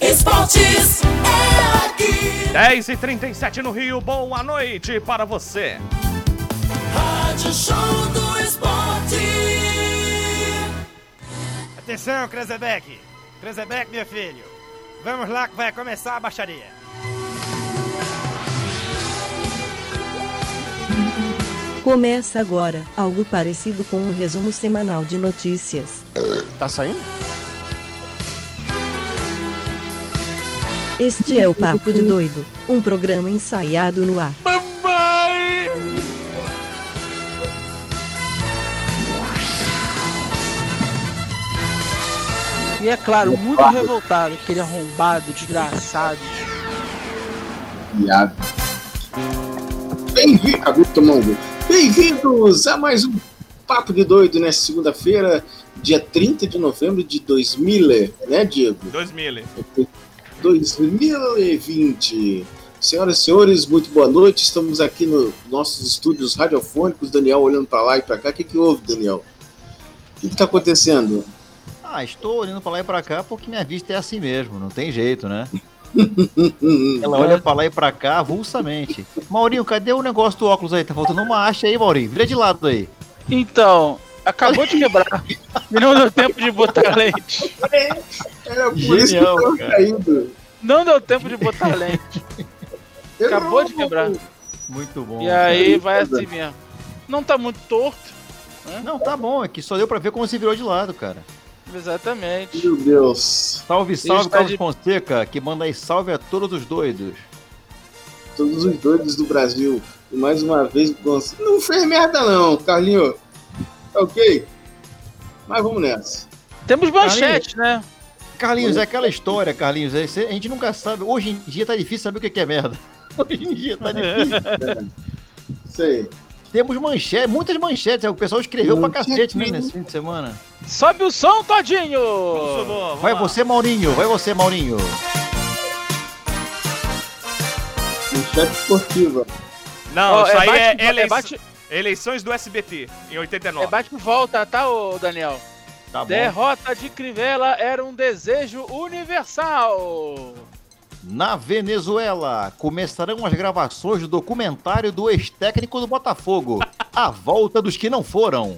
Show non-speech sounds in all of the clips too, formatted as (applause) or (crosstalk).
Esportes é aqui. 10 e 37 no Rio, boa noite para você. Rádio Show do Esporte. Atenção, Krezebeck. Krezebeck, meu filho. Vamos lá que vai começar a baixaria. Começa agora algo parecido com um resumo semanal de notícias. Tá saindo? Este é o Papo de Doido, um programa ensaiado no ar. E é claro, muito revoltado, aquele arrombado, desgraçado. Viado. Bem-vindo, gol. Bem-vindos a mais um Papo de Doido nesta segunda-feira, dia 30 de novembro de 2000, né, Diego? 2000. 2020. Senhoras e senhores, muito boa noite. Estamos aqui nos nossos estúdios radiofônicos. Daniel olhando para lá e para cá. O que, que houve, Daniel? O que está acontecendo? Ah, estou olhando pra lá e pra cá porque minha vista é assim mesmo, não tem jeito, né? (laughs) Ela olha pra lá e pra cá avulsamente. Maurinho, cadê o negócio do óculos aí? Tá faltando uma haste aí, Maurinho. Vira de lado aí. Então, acabou de quebrar. E não deu tempo de botar lente. Era por isso que Genial, eu caído. Não deu tempo de botar lente. Eu Acabou não- de quebrar. Muito bom. E aí vai assim mesmo. Não tá muito torto. Não, tá bom, é que só deu pra ver como se virou de lado, cara. Exatamente. Meu Deus. Salve, salve, está Carlos de- Fonseca, que manda aí salve a todos os doidos. Todos os doidos do Brasil. E mais uma vez, Gonçalo. Não fez merda, não, Carlinho. Tá ok? Mas vamos nessa. Temos manchete, né? Carlinhos, é aquela história, Carlinhos. é- A gente nunca sabe. Hoje em dia tá difícil saber o que é merda. (laughs) Hoje em dia tá difícil. (laughs) Isso aí. Temos manchetes, muitas manchetes. O pessoal escreveu pra Manchete. cacete né, nesse fim de semana. Sobe o som, Todinho! Vai você, Maurinho. Vai você, Maurinho. Manchete esportiva. Não, Ó, isso aí bate- é, é bate- eleições do SBT, em 89. É bate por volta, tá, ô Daniel? Tá bom. Derrota de Crivella era um desejo universal. Na Venezuela, começarão as gravações do documentário do ex-técnico do Botafogo. (laughs) A volta dos que não foram.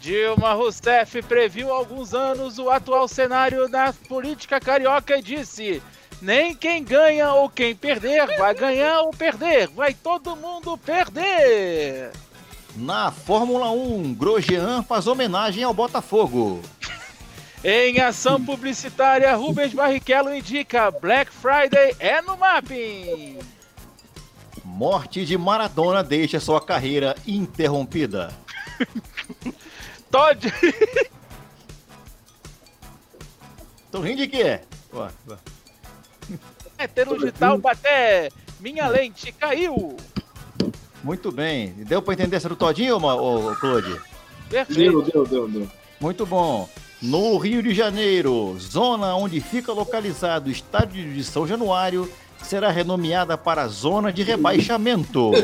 Dilma Rousseff previu há alguns anos o atual cenário na política carioca e disse: nem quem ganha ou quem perder vai ganhar ou perder, vai todo mundo perder. Na Fórmula 1, Grosjean faz homenagem ao Botafogo. Em ação publicitária, Rubens Barrichello indica: Black Friday é no mapping. Morte de Maradona deixa sua carreira interrompida. (laughs) Todd. Tô rindo de quê? Ué, ué. Hétero digital bater. Minha lente caiu. Muito bem. Deu pra entender essa do Todinho, ô, Claude? Deu, Perfeito. deu, deu, deu. Muito bom. No Rio de Janeiro, zona onde fica localizado o estádio de São Januário, será renomeada para zona de rebaixamento. (laughs)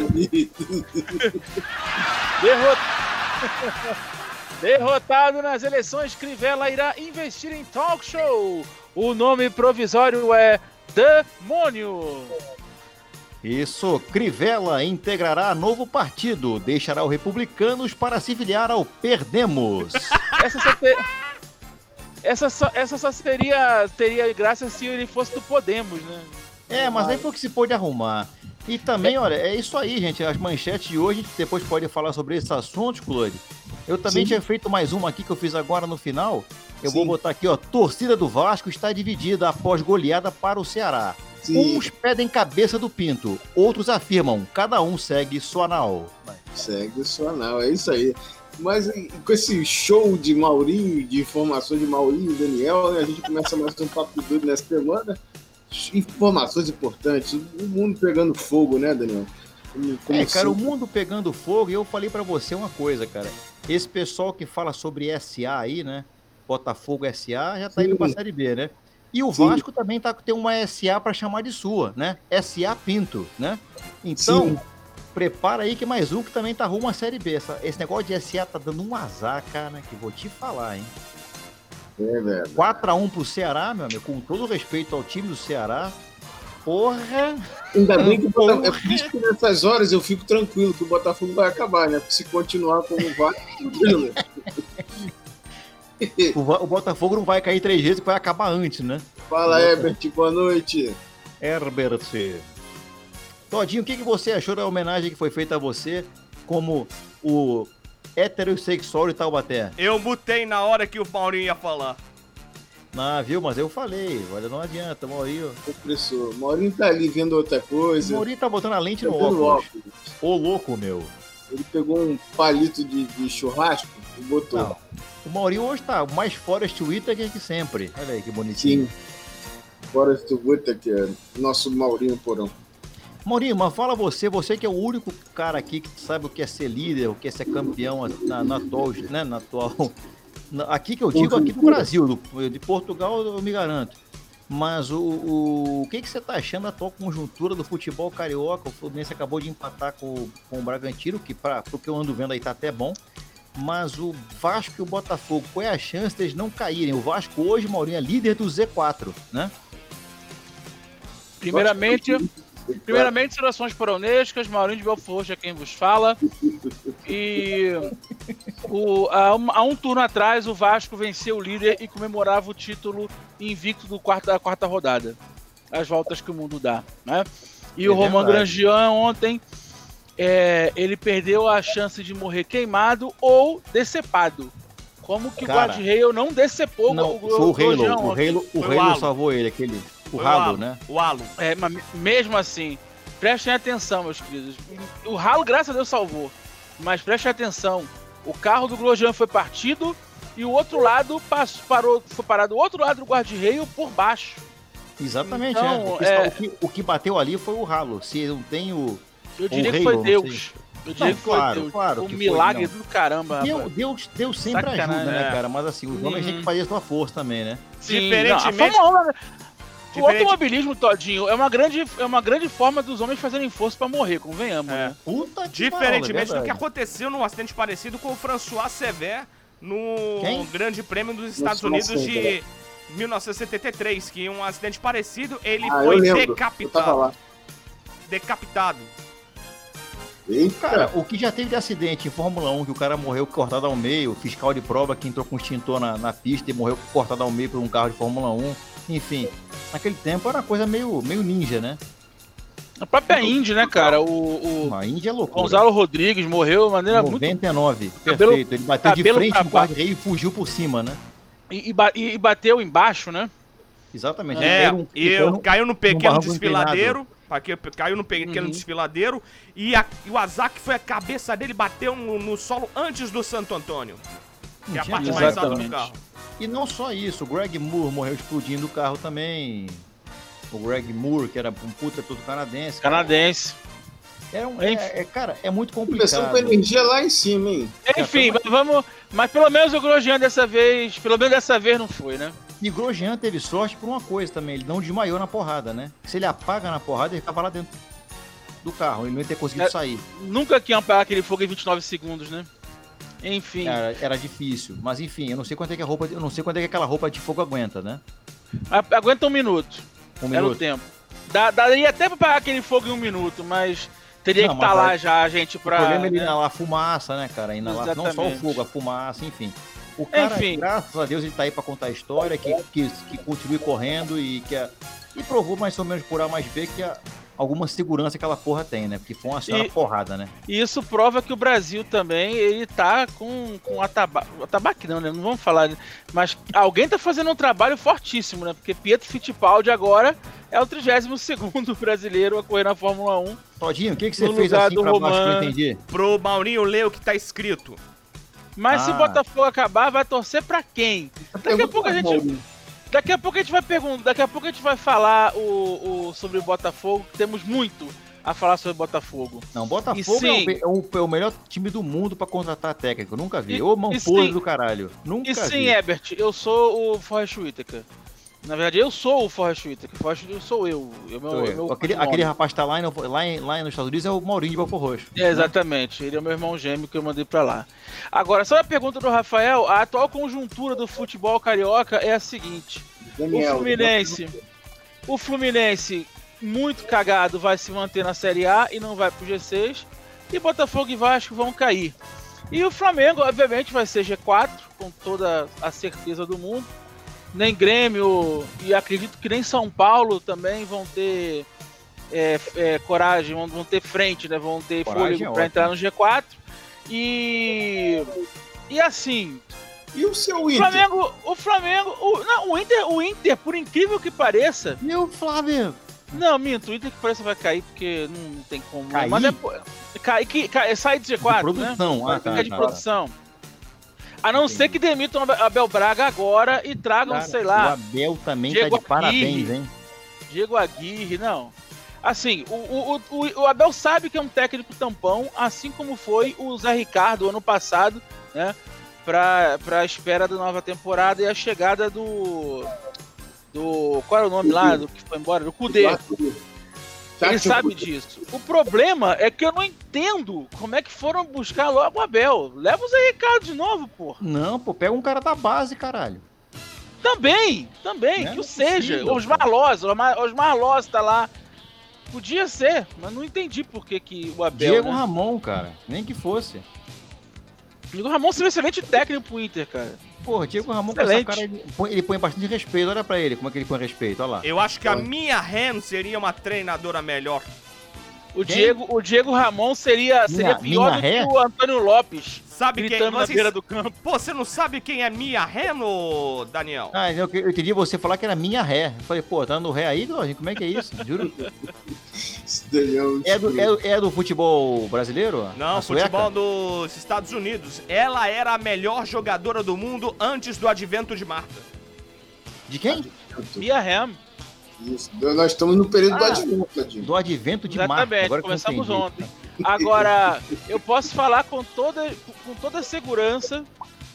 Derrot... (laughs) Derrotado nas eleições, Crivella irá investir em talk show. O nome provisório é Demônio. Isso, Crivella integrará novo partido, deixará o Republicanos para se filiar ao Perdemos. (laughs) Essa só, te- essa só, essa só seria, teria graça se ele fosse do Podemos, né? É, mas aí foi o que se pôde arrumar. E também, olha, é isso aí, gente. As manchetes de hoje, a gente depois pode falar sobre esses assuntos, Claude. Eu também Sim. tinha feito mais uma aqui que eu fiz agora no final. Eu vou Sim. botar aqui, ó. Torcida do Vasco está dividida após goleada para o Ceará. Uns pedem cabeça do Pinto, outros afirmam, cada um segue sua nau. segue o seu anal, é isso aí. Mas com esse show de Maurinho, de informações de Maurinho e Daniel, né, a gente começa mais um papo doido nessa semana. Informações importantes, o mundo pegando fogo, né, Daniel? Como- como É, cara, o mundo pegando fogo, e eu falei pra você uma coisa, cara. Esse pessoal que fala sobre SA aí, né? Botafogo SA, já tá Sim. indo pra Série B, né? E o Sim. Vasco também tá, tem uma SA pra chamar de sua, né? SA Pinto, né? Então, Sim. prepara aí que mais um que também tá rumo à Série B. Essa- esse negócio de SA tá dando um azar, cara, que vou te falar, hein? É, velho. 4x1 pro Ceará, meu amigo, com todo respeito ao time do Ceará. Porra! Ainda bem que Porra. É por isso que nessas horas eu fico tranquilo que o Botafogo vai acabar, né? Porque se continuar como vai, tranquilo. (laughs) O, o Botafogo não vai cair três vezes, vai acabar antes, né? Fala, Herbert, boa noite. Herbert. Todinho, o que, que você achou da homenagem que foi feita a você como o heterossexual de Taubaté? Eu mutei na hora que o Maurinho ia falar. Ah, viu? Mas eu falei, olha, não adianta, Maurinho. Professor, o Maurinho tá ali vendo outra O coisa. Maurinho tá botando a lente Tá no óculos. óculos. Ô, louco, meu. Ele pegou um palito de, de churrasco botou. Não. O Maurinho hoje tá mais Forest Whitaker que sempre. Olha aí que bonitinho. Sim. Tu Guta, que é nosso Maurinho Porão. Maurinho, mas fala você, você que é o único cara aqui que sabe o que é ser líder, o que é ser campeão na, na atual, né, na atual... aqui que eu digo, aqui no Brasil, de Portugal eu me garanto. Mas o, o, o que, que você tá achando da atual conjuntura do futebol carioca? O Fluminense acabou de empatar com, com o Bragantino, que para o que eu ando vendo aí tá até bom. Mas o Vasco e o Botafogo, qual é a chance deles não caírem? O Vasco hoje, Maurinho, é líder do Z4, né? Primeiramente, primeiramente situações poronescas, Maurinho de Belfort é quem vos fala. E o, há, um, há um turno atrás o Vasco venceu o líder e comemorava o título invicto do quarto, da quarta rodada. As voltas que o mundo dá, né? E É o Roman verdade. Grosjean ontem é, ele perdeu a chance de morrer queimado ou decepado. Como que Cara, o Guard-Rail não decepou Não, o, foi o Grosjean Halo, o. Halo, o o Halo Halo. salvou ele, aquele, o Halo, Halo, né? O Halo. É, mas mesmo assim, prestem atenção, meus queridos. O ralo, graças a Deus, salvou. Mas prestem atenção. O carro do Grosjean foi partido e o outro lado passou, parou, foi parado o outro lado do guarda-reio por baixo. Exatamente, Então, é. O que, é- o que- o que bateu ali foi o Halo. Se não tem o. Eu diria que Halo, foi Deus. Eu diria Não, que foi claro, Deus. claro um que foi, milagre não. do caramba, Deus. Deus, Deus sempre Sacanagem, ajuda, né, é. cara? Mas assim, os homens têm Uhum. que fazer a sua força também, né? Sim, Diferentemente- não, a Fórmula 1, né? O Diferente- automobilismo, Todinho, é uma, grande, é uma grande forma dos homens fazerem força pra morrer, convenhamos, É. né? Puta que Diferentemente pariu, é do que aconteceu num acidente parecido com o François Sever no Quem? Grande Prêmio dos Estados Unidos de Sever. 1973, que um acidente parecido, ele Ah, foi decapitado. Decapitado. Eita, Cara, o que já teve de acidente em Fórmula 1, que o cara morreu cortado ao meio, o fiscal de prova que entrou com extintor na, na pista e morreu cortado ao meio por um carro de Fórmula 1. Enfim, naquele tempo era uma coisa meio, meio ninja, né? A própria Indy, né, cara? O, o A Índia é loucura. Gonzalo Rodrigues morreu de maneira muito 99, Cabelo- perfeito. Ele bateu de frente no baixo. guarda-reio e fugiu por cima, né? E, e ba- e bateu embaixo, né? Exatamente. É, e caiu no pequeno desfiladeiro. Aqui, Caiu no pequeno Uhum. desfiladeiro. E, a, e o Azak foi a cabeça dele, bateu no, no solo antes do Santo Antônio. Que é a parte mais alta do carro. E não só isso, o Greg Moore morreu explodindo o carro também. O Greg Moore, que era um puta todo canadense. Canadense. Era um, é, é, cara, é muito começando complicado. com a energia lá em cima, hein? Enfim, mas vamos. Mas pelo menos o Grosjean dessa vez. Pelo menos dessa vez não foi, né? E Grosjean teve sorte por uma coisa também, ele não desmaiou na porrada, né? Se ele apaga na porrada, ele ficava lá dentro do carro, ele não ia ter conseguido É. sair. Nunca que apagar aquele fogo em 29 segundos, né? Enfim. Era, era difícil, mas enfim, eu não sei quanto é que a roupa, eu não sei quanto é que aquela roupa de fogo aguenta, né? Aguenta um minuto. Um Era o minuto. tempo. Dá, daria até pra apagar aquele fogo em um minuto, mas teria Não, que estar mas lá já, gente, O pra. problema é ele né? inalar a fumaça, né, cara? Inalar não só o fogo, a fumaça, enfim. O cara, Enfim. graças a Deus, ele tá aí pra contar a história, que, que, que continue correndo e que a- e provou mais ou menos por A mais B que a- alguma segurança que aquela porra tem, né? Porque foi uma senhora E- porrada, né? E isso prova que o Brasil também, ele tá com, com atabaque. Atabaque não, né? Não vamos falar. né? Mas alguém tá fazendo um trabalho fortíssimo, né? Porque Pietro Fittipaldi agora é o 32 (laughs) brasileiro a correr na Fórmula 1. Todinho, o que, que você fez assim pra baixo que eu Roman. entendi? Pro Maurinho ler o que tá escrito. Mas se o Ah. Botafogo acabar, vai torcer pra quem? Daqui a pouco a gente. Daqui a pouco a gente vai perguntar, daqui a pouco a gente vai falar o, o- sobre o Botafogo. Temos muito a falar sobre o Botafogo. Não, Botafogo é o, sim- é, o, é o melhor time do mundo pra contratar técnico. Nunca vi. E- Ô, mão podre sim- do caralho. Nunca E sim, vi. Ebert, eu sou o Forrest Whitaker. Na verdade, eu sou o Forrest Whitaker. O Forrest Whitaker sou eu. eu, meu, Sou eu. meu aquele, aquele rapaz que tá lá, lá, em- lá nos Estados Unidos é o Maurinho de Belfor Roxo. É, exatamente. Ele é o meu irmão gêmeo que eu mandei pra lá. Agora, só a pergunta do Rafael. A atual conjuntura do futebol carioca é a seguinte. Daniel, o Fluminense... O Fluminense, muito cagado, vai se manter na Série A e não vai pro G6. E Botafogo e Vasco vão cair. E o Flamengo, obviamente, vai ser G4, com toda a certeza do mundo. Nem Grêmio e acredito que nem São Paulo também vão ter é, é, coragem, vão, vão ter frente, né? Vão ter Coragem fôlego é para ótimo. entrar no G4. E. E assim, E o seu o Inter? Flamengo, o Flamengo, o, não, o Inter, o Inter, por incrível que pareça, E o Flamengo? não, minto, o Inter que pareça vai cair porque não tem como. Cair? Mas é pô, cai, que, cai, sai de De G4, né? produção. Ah, tá, de tá. produção. A não ser que demitam Abel- Abel Braga agora e tragam, Cara, sei O lá, Abel também Diego tá de parabéns, Aguirre. hein? Diego Aguirre, não. Assim, o, o, o, o Abel sabe que é um técnico tampão, assim como foi o Zé Ricardo ano passado, né? Pra, pra espera da nova temporada e a chegada do. Do. Qual era o nome lá? Do que foi embora? Do Cudê. Ele sabe disso. O problema é que eu não entendo como é que foram buscar logo o Abel. Leva o Zé Ricardo de novo, pô. Não, pô, pega um cara da base, caralho. Também, também, Não é que o seja. possível, Osmar Loz, Osmar, Osmar Loz tá lá. Podia ser, mas não entendi por que, que o Abel. Diego né? Ramon, cara. Nem que fosse. Diego Ramon seria um excelente técnico pro Inter, cara. Porra, Diego Ramon Excelente. cara, ele põe, ele põe bastante respeito. Olha pra ele, como é que ele põe respeito, olha lá. Eu acho que a minha Ren seria uma treinadora melhor. O Quem? Diego, o Diego Ramon seria, seria Minha- pior minha do ré? que o Antônio Lopes, Sabe quem? gritando na Vocês- beira do campo. Pô, você não sabe quem é Mia Ren, ô, Daniel? Ah, eu, eu entendi você falar que era minha ré. Eu falei, pô, tá dando ré aí? Como é que é isso? Juro. Daniel, É do, é, é do futebol brasileiro? Não, futebol dos Estados Unidos. Ela era a melhor jogadora do mundo antes do advento de Marta. De quem? Mia Ham. Isso. Nós estamos no período do Ah. advento, Tadinho. Do advento de. Exatamente, Agora começamos ontem. Agora, eu posso falar com toda, com toda segurança,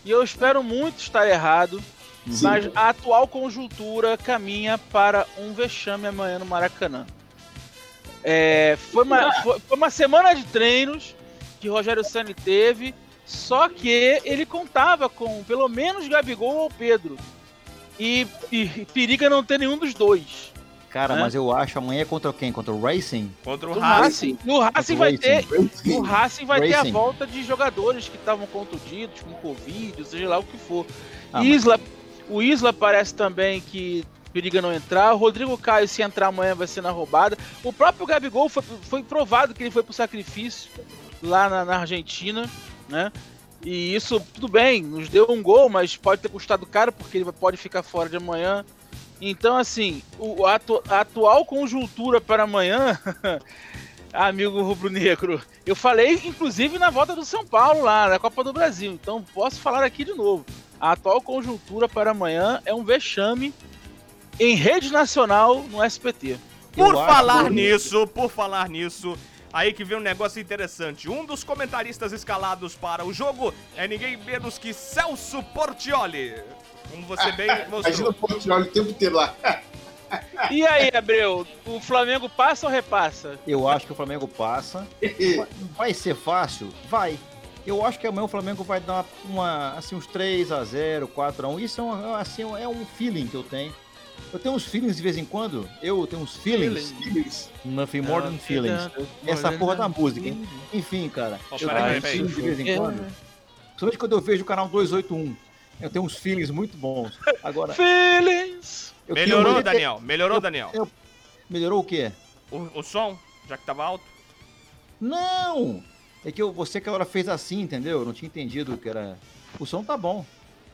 e eu espero muito estar errado, Sim. mas a atual conjuntura caminha para um vexame amanhã no Maracanã. É, foi, uma, foi, foi uma semana de treinos que Rogério Ceni teve, só que ele contava com pelo menos Gabigol ou Pedro. E, e periga não ter nenhum dos dois. Cara, Hã? mas eu acho amanhã é contra quem? Contra o Racing? Contra o Racing. No Racing vai ter, Racing. O Racing vai ter a volta de jogadores que estavam contundidos, com Covid, seja lá o que for. Ah, Isla, o Isla parece também que periga não entrar. O Rodrigo Caio, se entrar amanhã, vai ser na roubada. O próprio Gabigol foi, foi provado que ele foi pro sacrifício lá na, na Argentina, né? E isso, tudo bem, nos deu um gol, mas pode ter custado caro porque ele pode ficar fora de amanhã. Então, assim, o, a, atu- a atual conjuntura para amanhã, (laughs) amigo rubro-negro, eu falei, inclusive, na volta do São Paulo lá, na Copa do Brasil. Então, posso falar aqui de novo. A atual conjuntura para amanhã é um vexame em rede nacional no SPT. Por Eu falar nisso, por falar nisso, aí que vem um negócio interessante. Um dos comentaristas escalados para o jogo é ninguém menos que Celso Portioli. Como você bem (laughs) Imagina mostrou. o Portioli o tempo inteiro lá. E aí, Abreu, o Flamengo passa ou repassa? Eu acho que o Flamengo passa. (laughs) Vai- ser fácil? Vai. Eu acho que amanhã o Flamengo vai dar uma, assim, uns 3 a 0 4 a 1 Isso é um, assim, é um feeling que eu tenho. Eu tenho uns feelings de vez em quando. Eu tenho uns feelings. Nothing more than feelings. Essa porra da música, hein? Enfim, cara. Eu tenho uns feelings de vez em quando. Principalmente quando eu vejo o canal 281. Eu tenho uns feelings muito bons. Agora, Feelings! eu Melhorou, queria- Daniel? Melhorou, eu- Daniel? eu- Melhorou o quê? O, o som, já que tava alto? Não! É que eu, você que hora fez assim, entendeu? Eu não tinha entendido que era. O som tá bom.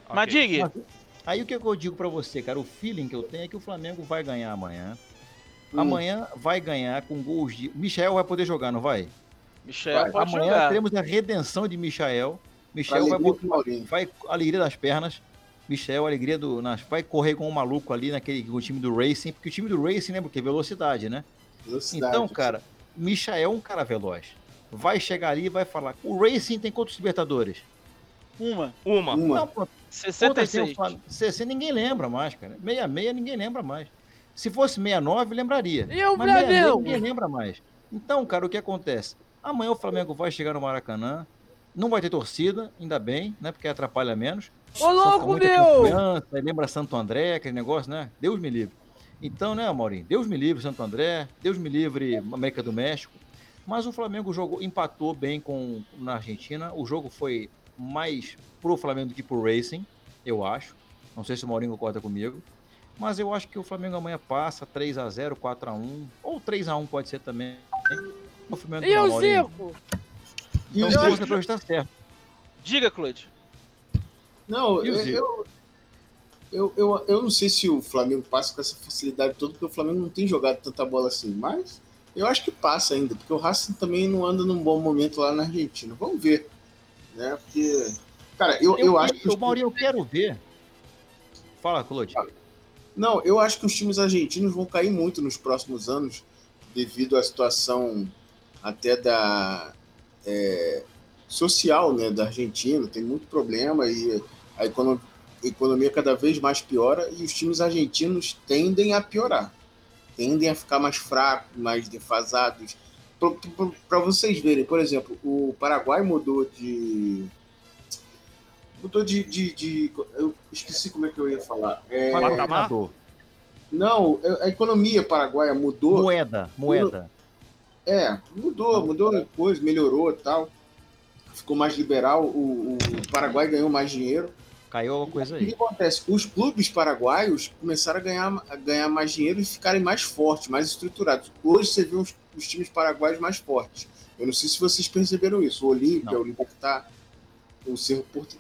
Mas Ok. diga, Mas- Aí o que eu digo pra você, cara? O feeling que eu tenho é que o Flamengo vai ganhar amanhã. Hum. Amanhã vai ganhar com gols de. Michel vai poder jogar, não vai? Michel Vai, pode amanhã jogar. teremos a redenção de Michael. Michel vai, vai alegria das pernas. Michel, alegria do. Nas, vai correr com o maluco ali naquele com o time do Racing, porque o time do Racing lembra o quê? Velocidade, né? Velocidade. Então, cara, Michael é um cara veloz. Vai chegar ali e vai falar. O Racing tem quantos Libertadores? Uma. Uma. Uma. Não, pronto. Contra quem o 66. Flamengo- 60 ninguém lembra mais, cara. 66 ninguém lembra mais. Se fosse 69, lembraria. E o Mas 66 Flamengo? ninguém lembra mais. Então, cara, o que acontece? Amanhã o Flamengo vai chegar no Maracanã, não vai ter torcida, ainda bem, né? Porque atrapalha menos. Ô, louco, meu! lembra Santo André, aquele negócio, né? Deus me livre. Então, né, Maurinho? Deus me livre, Santo André. Deus me livre, América do México. Mas o Flamengo jogou, empatou bem com na Argentina. O jogo foi mais pro Flamengo do que pro Racing, eu acho. Não sei se o Maurinho concorda comigo. Mas eu acho que o Flamengo amanhã passa 3 a 0 4 a 1 ou 3 a 1 pode ser também. O Flamengo E o. Zico? Então, Eu força pra estar certo. Diga, Claude. Não, o eu, eu, eu, eu, eu não sei se o Flamengo passa com essa facilidade toda, porque o Flamengo não tem jogado tanta bola assim, mas eu acho que passa ainda, porque o Racing também não anda num bom momento lá na Argentina. Vamos ver. Né? Porque, cara, eu, eu, acho que. o os- Maurinho, eu quero ver. Fala, Claude. Não, eu acho que os times argentinos vão cair muito nos próximos anos, devido à situação até da é, social né, da Argentina. Tem muito problema e a econo- a economia cada vez mais piora e os times argentinos tendem a piorar. Tendem a ficar mais fracos, mais defasados. Para vocês verem, por exemplo, o Paraguai mudou de. Mudou de, de, de- Eu esqueci como é que eu ia falar. É, não, a economia paraguaia mudou. Moeda, moeda. É, mudou, mudou depois, melhorou e tal. Ficou mais liberal. O, o Paraguai ganhou mais dinheiro. Caiu alguma coisa O que aí. acontece? Os clubes paraguaios começaram a ganhar, a ganhar mais dinheiro e ficarem mais fortes, mais estruturados. Hoje você vê os, os times paraguaios mais fortes. Eu não sei se vocês perceberam isso. O Olímpia, o Olímpia que. O Cerro Porto.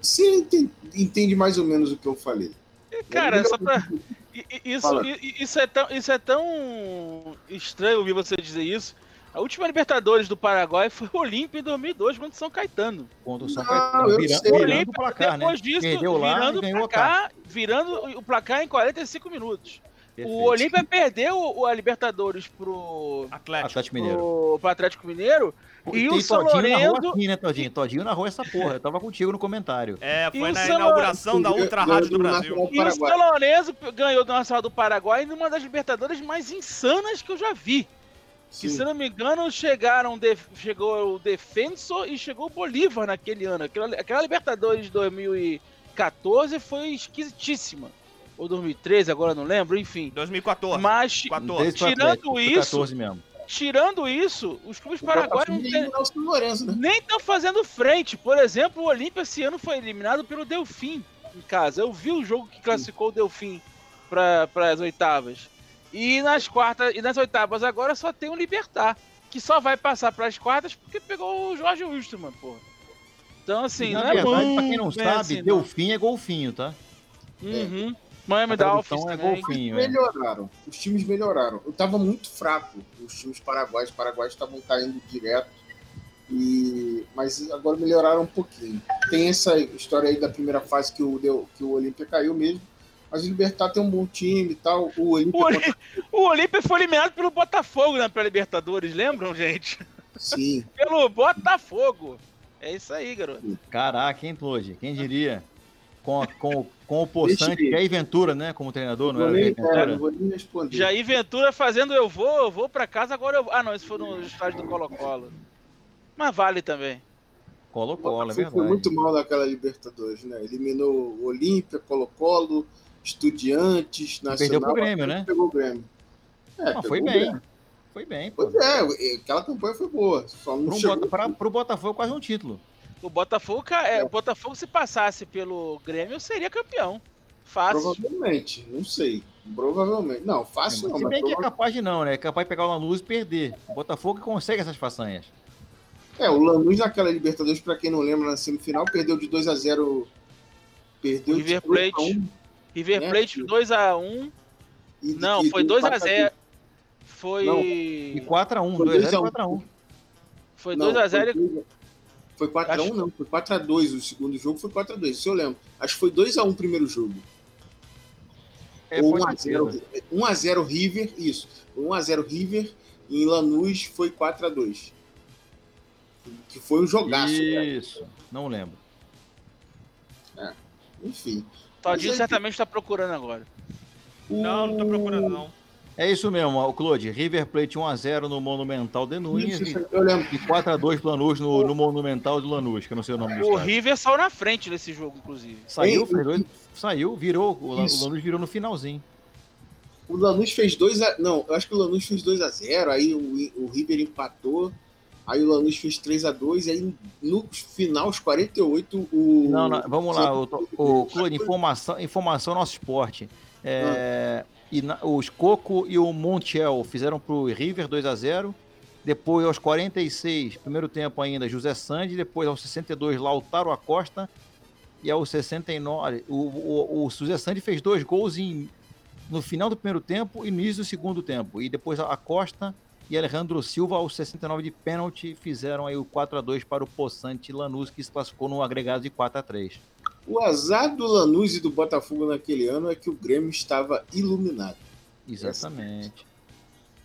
Você entende, entende mais ou menos o que eu falei. Cara, só pra. Isso, isso, é tão, isso é tão estranho ouvir você dizer isso. A última Libertadores do Paraguai foi o Olímpia em 2002 contra o São Caetano. Contra o São Não, Caetano. Vira- virando Olímpia, o placar, depois né? disso, Perdeu virando e o placar, virando o placar em 45 minutos. Perfeito. O Olímpia perdeu a Libertadores pro, Atlético. Atlético Mineiro. pro, pro Atlético Mineiro. E Tem o São Todinho Lourenço- aqui, né, Todinho? Todinho narrou essa porra. Eu tava contigo no comentário. É, E foi o na São- inauguração da Ultra Rádio do Brasil. E o. São Lourenço ganhou do Nacional do Paraguai numa das Libertadores mais insanas que eu já vi. Que, Sim. se não me engano, chegaram de- chegou o Defensor e chegou o Bolívar naquele ano. Aquela, aquela Libertadores de 2014 foi esquisitíssima. Ou 2013, agora não lembro, enfim. 2014. Mas, 14. Desde o tirando Atlético, foi isso- 14 mesmo. Tirando isso, os clubes paraguaios não Botafogo tem- Lourenço, né? nem estão fazendo frente. Por exemplo, o Olímpia esse ano foi eliminado pelo Delfim em casa. Eu vi o jogo que classificou o Delfim para as oitavas. E nas quartas e nas oitavas agora só tem o Libertar, que só vai passar para as quartas porque pegou o Jorge Wilstermann, porra. Então assim, Na não é verdade, bom, pra quem não é sabe, assim, não. Delfim é golfinho, tá? Uhum. Miami A Dolphins é também. golfinho. é. melhoraram. Os times melhoraram. Eu tava muito fraco. Os times paraguaios, os paraguaios estavam caindo direto. E... Mas agora melhoraram um pouquinho. Tem essa história aí da primeira fase que o, deu, que o Olímpia caiu mesmo. Mas o Libertar tem um bom time e tal. O Olímpia. O, Oli- o Olímpia foi eliminado pelo Botafogo na pré-Libertadores, lembram, gente? Sim. Pelo Botafogo. É isso aí, garoto. Caraca, hein, Claude? Quem diria? Com, a- com, com o possante Jair Ventura, né? Como treinador, não Vou era nem, é, não Ventura? vou nem responder. Jair Ventura fazendo eu vou, eu vou pra casa, agora eu. Ah, não, isso foi no estádio do Colo-Colo. Mas vale também. Colo-Colo, é verdade. foi muito mal naquela Libertadores, né? Eliminou o Olímpia, Colo-Colo, Estudiantes, Nacional. Perdeu pro Grêmio, né? Pegou o Grêmio. É, Mas pegou foi bem. Grêmio. Foi bem, pô. Pois é, aquela campanha foi boa. Só não Pro, chegou. Bota, pra, pro Botafogo, quase um título. O Botafogo, ca- é, o Botafogo, se passasse pelo Grêmio, seria campeão. Fácil. Provavelmente, não sei. Provavelmente. Não, fácil não, Se mas bem que é capaz de não, né? É capaz de pegar uma luz e perder. O Botafogo consegue essas façanhas. É, o Lanús naquela Libertadores, pra quem não lembra, na semifinal, perdeu de 2 a 0 Perdeu River de 2 a Plate. 1, River né, Plate filho? 2x1. e- Não, e foi deu 2x0. Foi. Não. E 4x1, Foi 2x0 2 a 1. 4x1. Foi Não, 2x0 e. Foi, foi 4x1, Acho- não. Foi 4x2 o segundo jogo, foi 4x2, isso eu lembro. Acho que foi 2x1 o primeiro jogo. É, Ou pode ser. 1x0 1x0 River, isso. 1x0 River e em Lanús foi 4x2. Que foi um jogaço, cara. Isso. Não lembro. É, Enfim. Todinho certamente está procurando agora. O- Não, não tô procurando, não. É isso mesmo, o Claude. River Plate 1x0 no Monumental de Nunes Isso, e, isso, eu lembro. e 4x2 Lanús no, no Monumental de Lanús, que eu não sei o nome do O estádio. River saiu na frente nesse jogo, inclusive. Saiu, Ei, fez dois- saiu, virou. O, o Lanús virou no finalzinho. O Lanús fez 2 a Não, eu acho que o Lanús fez 2 a 0 aí o, o River empatou, aí o Lanús fez 3 a 2 aí no final, os 48, o... Não, não, vamos lá, o, o Claude, informação, informação nosso esporte. É, e na- os Coco e o Montiel fizeram pro River 2 a 0 Depois, aos 46, primeiro tempo ainda, José Sandi. Depois, aos 62, Lautaro Acosta. E aos 69, o, o, o José Sandi fez dois gols em, no final do primeiro tempo e no início do segundo tempo. E depois, Acosta e Alejandro Silva, aos 69 de pênalti, fizeram aí o 4 a 2 para o Poçante Lanús, que se classificou no agregado de 4 a 3 O azar do Lanús e do Botafogo naquele ano é que o Grêmio estava iluminado. Exatamente.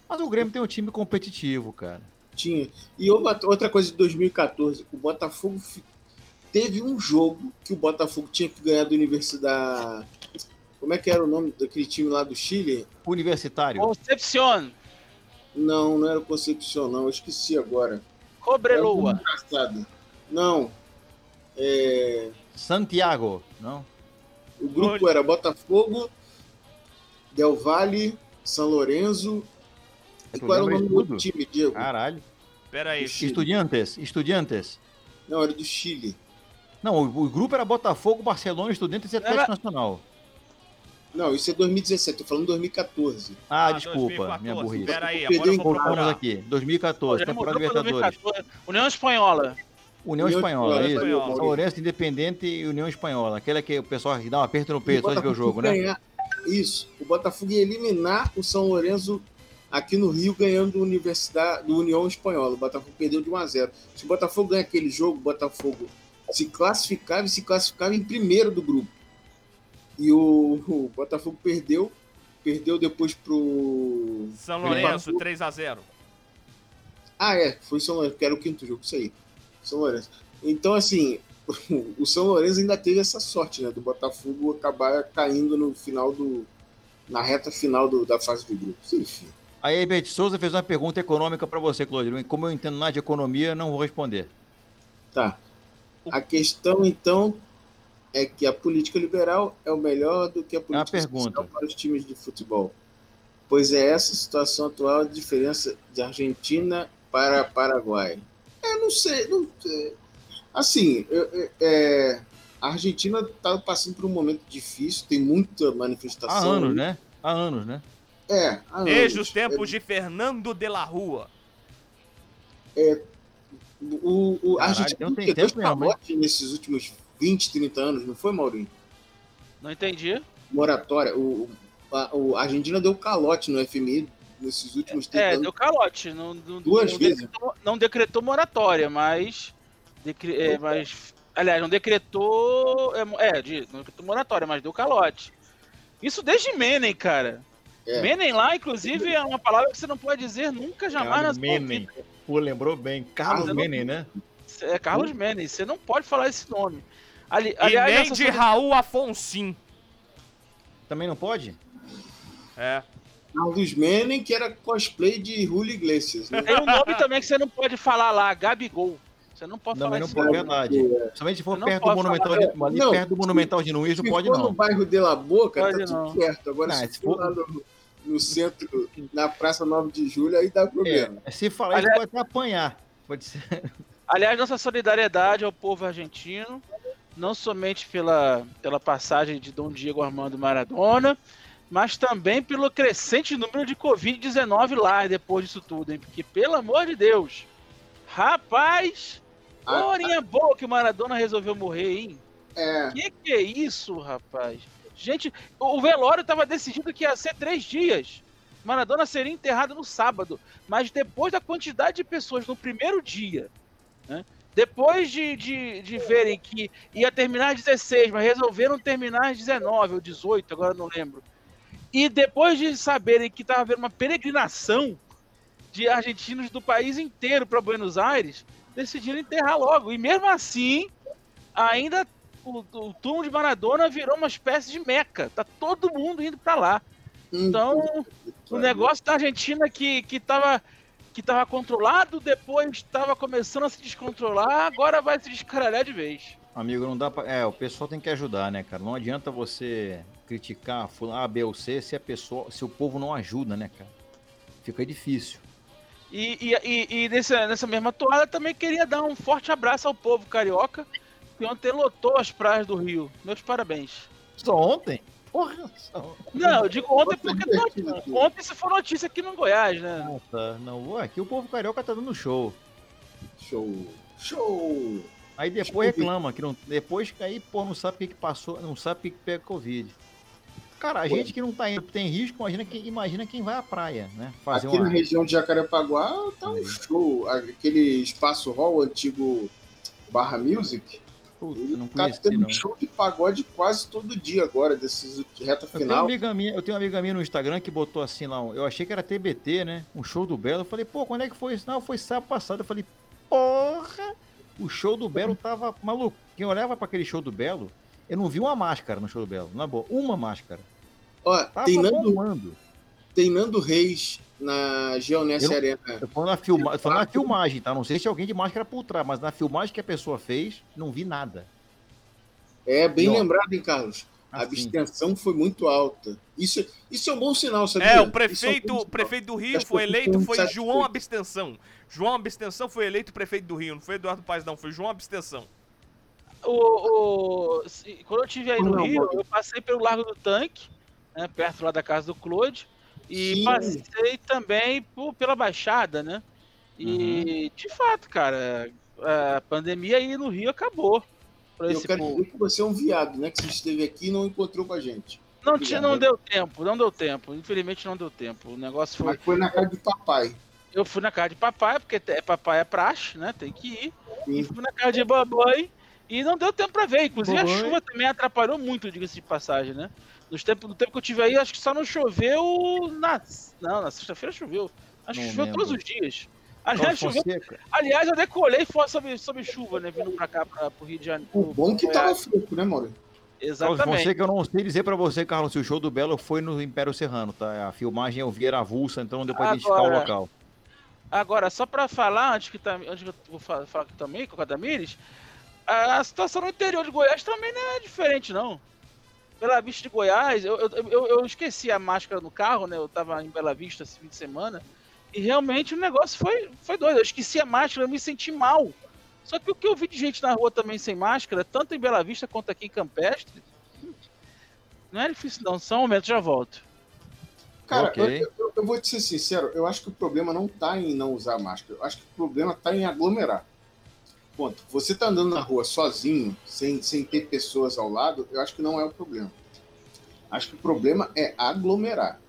Mas o Grêmio tem um time competitivo, cara. Tinha. E outra coisa de 2014, o Botafogo teve um jogo que o Botafogo tinha que ganhar da Universidade. Como é que era o nome daquele time lá do Chile? Universitário. Concepcion, Não, não era o Concepción, não. Eu esqueci agora. Cobreloa. Engraçado. Não. É, Santiago, não? O grupo era Botafogo, Del Valle, São Lourenço. E Tu qual era o nome de do outro time, Diego? Caralho. Pera aí. Estudiantes, Estudiantes. Não, era do Chile. Não, o, o grupo era Botafogo, Barcelona, Estudiantes e Atlético Era- Nacional. Não, isso é 2017, tô falando 2014. Ah, Ah, desculpa, 2014. minha burrice. Pera aí, agora eu vou procurar. aqui, 2014, Já temporada Libertadores. 2014. União Espanhola. União Espanhola, isso? São Lourenço Independente e União Espanhola. Aquela que o pessoal dá um aperto no peito só de ver o jogo, né? ganhar- Isso. O Botafogo ia eliminar o São Lourenço aqui no Rio, ganhando do Universidade do União Espanhola. O Botafogo perdeu de 1 a 0 Se o Botafogo ganhar aquele jogo, o Botafogo se classificava e se classificava em primeiro do grupo. E o, o Botafogo perdeu. Perdeu depois pro. São Lourenço, 3x0. Ah, é, foi São Lourenço, que era o quinto jogo, isso aí. São Lourenço. Então, assim, (laughs) o São Lourenço ainda teve essa sorte, né? Do Botafogo acabar caindo no final do. na reta final do- da fase de grupos. Enfim. Aí a Herbert Souza fez uma pergunta econômica pra você, Claudio. Como eu entendo nada de economia, não vou responder. Tá. A questão, então, é que a política liberal é o melhor do que a política pergunta. social para os times de futebol. Pois é essa a situação atual a diferença de Argentina para Paraguai. É, não sei. Não sei. Assim, eu- eu- é, a Argentina está passando por um momento difícil, tem muita Há manifestação. anos, né? Há anos, né? É, há Desde anos. os tempos de Fernando de la Rua. O, o, a Caralho, Argentina não tem dois calotes nesses últimos 20, 30 anos, não foi, Maurinho? Não entendi. moratória. O, a, o- a Argentina deu calote no FMI nesses últimos 30 É, anos. deu calote. Não, não- Duas não vezes. Decretou, não decretou moratória, mas. decre- é, mas aliás, não decretou. É, é, de, não decretou moratória, mas deu calote. Isso desde Menem, cara. É. Menem lá, inclusive, é uma palavra que você não pode dizer nunca jamais na sua Menem. vida. Pô, lembrou bem. Carlos Ah, Menem, né? É Carlos Menem, você não pode falar esse nome. Ali, E aliás, nem essa de sua- Raul Afonso. Também não pode? É. Carlos Menem, que era cosplay de Julio Iglesias. Né? Tem um nome também que você não pode falar lá, Gabigol. Você não pode Também falar não esse pode, nome. verdade. Somente se for Não perto do Monumental falar, de, ali Não, perto do Monumental de Nunes, não se pode for no não. bairro de La Boca, Pode tá tudo não. certo. Agora, Não, se, se for lá no, no centro, na Praça 9 de Julho, aí dá problema. É, se falar isso, Aliás- pode até apanhar. Pode ser. Aliás, nossa solidariedade ao povo argentino, não somente pela, pela passagem de Dom Diego Armando Maradona, mas também pelo crescente número de Covid-19 lá depois disso tudo, hein? Porque, pelo amor de Deus, rapaz, Ah, horinha boa que o Maradona resolveu morrer, hein? É, Que que é isso, rapaz? Gente, o velório estava decidido que ia ser três dias. Maradona seria enterrado no sábado. Mas depois da quantidade de pessoas no primeiro dia, né? depois de, de, de verem que ia terminar às 16, mas resolveram terminar às 19 ou 18, agora não lembro. E depois de saberem que estava havendo uma peregrinação de argentinos do país inteiro para Buenos Aires, decidiram enterrar logo. E mesmo assim, ainda o, o túmulo de Maradona virou uma espécie de meca. Tá todo mundo indo pra lá. Então, o negócio da Argentina que, que, que tava controlado, depois tava começando a se descontrolar, agora vai se descaralhar de vez. Amigo, não dá pra. É, o pessoal tem que ajudar, né, cara? Não adianta você criticar fulano A, B ou C se a pessoa, se o povo não ajuda, né, cara? Fica difícil. E, e, e, e nessa, nessa mesma toada também queria dar um forte abraço ao povo carioca, que ontem lotou as praias do Rio. Meus parabéns. Só ontem? Porra, só... Não, eu digo ontem porque não, ontem isso foi notícia aqui no Goiás, né? Ah, tá. Não, ué, aqui o povo carioca tá dando show. Show. Show. Aí depois reclama que não. Depois que aí, pô, não sabe o que, que passou, não sabe o que, que pega Covid. Cara, a gente que não tá indo, tem risco, imagina quem, imagina quem vai à praia, né? Fazer Aqui uma. na região de Jacarepaguá tá um Aí. show. Aquele espaço hall antigo Barra Music. Puta, não tá conheci, tendo não. um show de pagode quase todo dia agora, desses reta Eu tenho, uma final. amiga minha, eu tenho uma amiga minha no Instagram que botou assim lá, eu achei que era TBT, né? Um show do Belo. Eu falei, pô, quando é que foi isso? Não, foi sábado passado. Eu falei, porra! O show do Belo tava maluco. Quem olhava pra aquele show do Belo, eu não vi uma máscara no show do Belo, na boa. Uma máscara. Ó, Tava tem Nando, bombando. tem Nando Reis na Geonesse Eu- Arena. Eu tô na, filma... eu tô na filmagem, tá? Não sei se alguém de máscara por trás, mas na filmagem que a pessoa fez, não vi nada. É bem Não. lembrado, hein, Carlos? A Assim. abstenção foi muito alta. Isso, isso é um bom sinal, sabia? É, o um prefeito, sinal. o prefeito do Rio foi eleito, foi. João Abstenção. João Abstenção foi eleito prefeito do Rio, não foi Eduardo Paes não, foi João Abstenção. O, o- se- quando eu estive aí no Não, Rio, eu passei pelo Largo do Tanque, né, perto lá da casa do Claude, e Sim. passei também por- pela Baixada, né? E, de fato, cara, a pandemia aí no Rio acabou. Pra Eu esse quero povo. dizer que você é um viado, né? Que você esteve aqui e não encontrou com a gente. Não, tinha, não Obrigado. deu tempo, não deu tempo. Infelizmente não deu tempo. O negócio foi. Mas foi na casa de papai. Eu fui na casa de papai, porque te- papai é praxe, né? Tem que ir. E Sim. fui na casa de babãe e não deu tempo pra ver. Inclusive a Babãe. chuva também atrapalhou muito, diga-se de passagem, né? Nos tempo, no tempo que eu tive aí, acho que só não choveu na. Não, na sexta-feira choveu. Acho que Não choveu lembro. todos os dias. Aliás, choveu. Aliás, eu decolei fora sob, sob chuva, né? Vindo pra cá, pra, pro Rio de Janeiro. O bom que tava fresco, né, Mauro? Carlos Exatamente. Fonseca, eu não sei dizer pra você, Carlos, se o show do Belo foi no Império Serrano, tá? A filmagem eu vi era avulsa, então não deu pra identificar o Agora- local. Agora, só pra falar, antes que, tam- antes que eu vou fa- falar aqui também com a Tamires, a situação no interior de Goiás também não é diferente, não. Bela Vista de Goiás, eu, eu, eu, eu esqueci a máscara no carro, né? Eu tava em Bela Vista esse fim de semana. E realmente o negócio foi, foi doido. Eu esqueci a máscara, eu me senti mal. Só que o que eu vi de gente na rua também sem máscara, tanto em Bela Vista quanto aqui em Campestre, não é difícil não. Só um momento, já volto. Cara, Ok. eu, eu- eu vou te ser sincero, eu acho que o problema não tá em não usar máscara. Eu acho que o problema tá em aglomerar. Ponto. Você tá andando na rua sozinho, sem, sem ter pessoas ao lado, eu acho que não é o problema. Acho que o problema é aglomerar.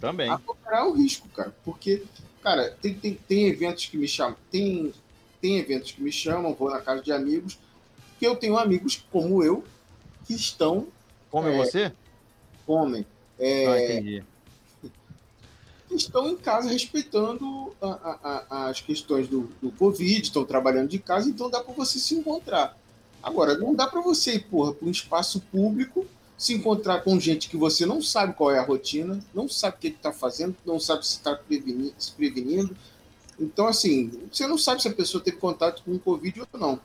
Também. Aglomerar é o risco, cara. Porque, cara, tem, tem, tem eventos que me chamam. Tem, tem eventos que me chamam, vou na casa de amigos, que eu tenho amigos como eu que estão, Come é, você? comem. é, Ah, entendi. Estão em casa respeitando a- a- a- as questões do, do Covid, estão trabalhando de casa, então dá para você se encontrar. Agora, não dá para você ir, porra, para um espaço público, se encontrar com gente que você não sabe qual é a rotina, não sabe o que está fazendo, não sabe se está se prevenindo. Então, assim, você não sabe se a pessoa teve contato com o Covid ou não.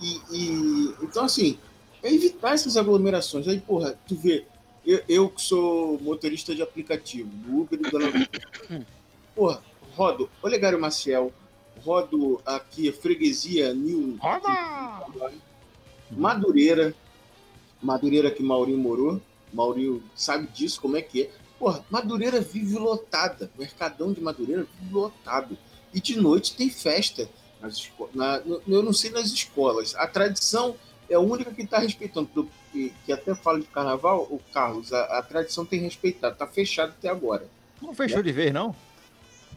E, e- então, assim, é evitar essas aglomerações. Aí, porra, tu vê, eu, eu que sou motorista de aplicativo, do Uber e do Dona (laughs) Porra, rodo Olegário Maciel, rodo aqui a Freguesia New Madureira, Madureira que Maurinho morou, Maurinho sabe disso, como é que é. Porra, Madureira vive lotada, Mercadão de Madureira vive lotado. E de noite tem festa. Nas na- eu não sei nas escolas. A tradição é a única que está respeitando. Que, que até fala de carnaval, o Carlos, a, a tradição tem respeitado. Está fechado até agora. Não fechou de vez, não?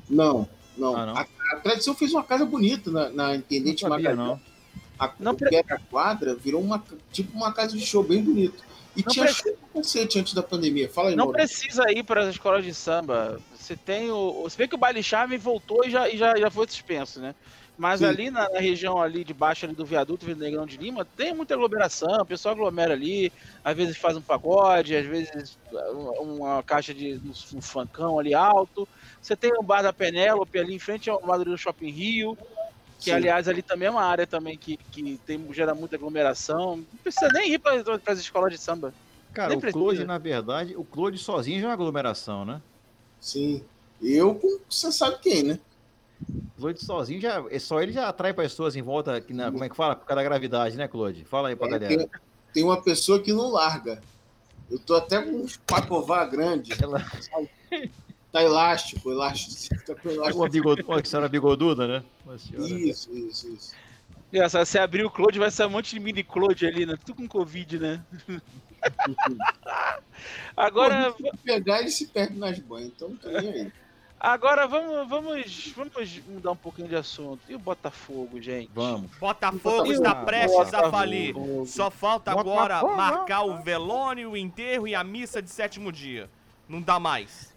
Não, não. Ah, não? A, a tradição fez uma casa bonita na, na Não Intendente sabia, Magalhães. não. A, Não o pre- a quadra virou uma, tipo uma casa de show bem bonito. E Não tinha pra cacete antes da pandemia. Fala aí, Não Maurício. precisa ir para as escolas de samba. Você tem o. Você vê que o baile chave voltou e já, e já, já foi suspenso, né? Mas Sim. ali na, na região ali de baixo ali do viaduto Vila Negrão de Lima, tem muita aglomeração, o pessoal aglomera ali, às vezes faz um pagode, às vezes uh, uma caixa de um funkão ali alto. Você tem o bar da Penélope ali em frente ao bar do Shopping Rio, que Sim. aliás ali também é uma área também que, que tem, gera muita aglomeração. Não precisa nem ir para as escolas de samba. Cara, Nem o precisa. Claude, na verdade, o Claude sozinho já é uma aglomeração, né? Sim. Eu com você sabe quem, né? Claude sozinho já. é Só ele já atrai pessoas em volta. na- como é que fala? Por causa da gravidade, né, Claude? Fala aí pra É, galera. tem, tem uma pessoa que não larga. Eu tô até com uns pacovar grande. Ela-? (laughs) Tá elástico, elástico. Tá com elástico. Uma, bigod... uma senhora bigoduda, né? Senhora. Isso, isso, isso. Engraçado, você abrir o Claude, vai ser um monte de mini Claude ali, né? Tudo com Covid, né? (laughs) Agora, Pô, se pegar, ele se perde nas banhas, então não tô nem aí. Agora vamos, vamos, vamos mudar um pouquinho de assunto. E o Botafogo, gente? Vamos. Botafogo Ih, está prestes a Botafogo. falir. Só falta agora Botafogo. marcar o velório, o enterro e a missa de sétimo dia. Não dá mais.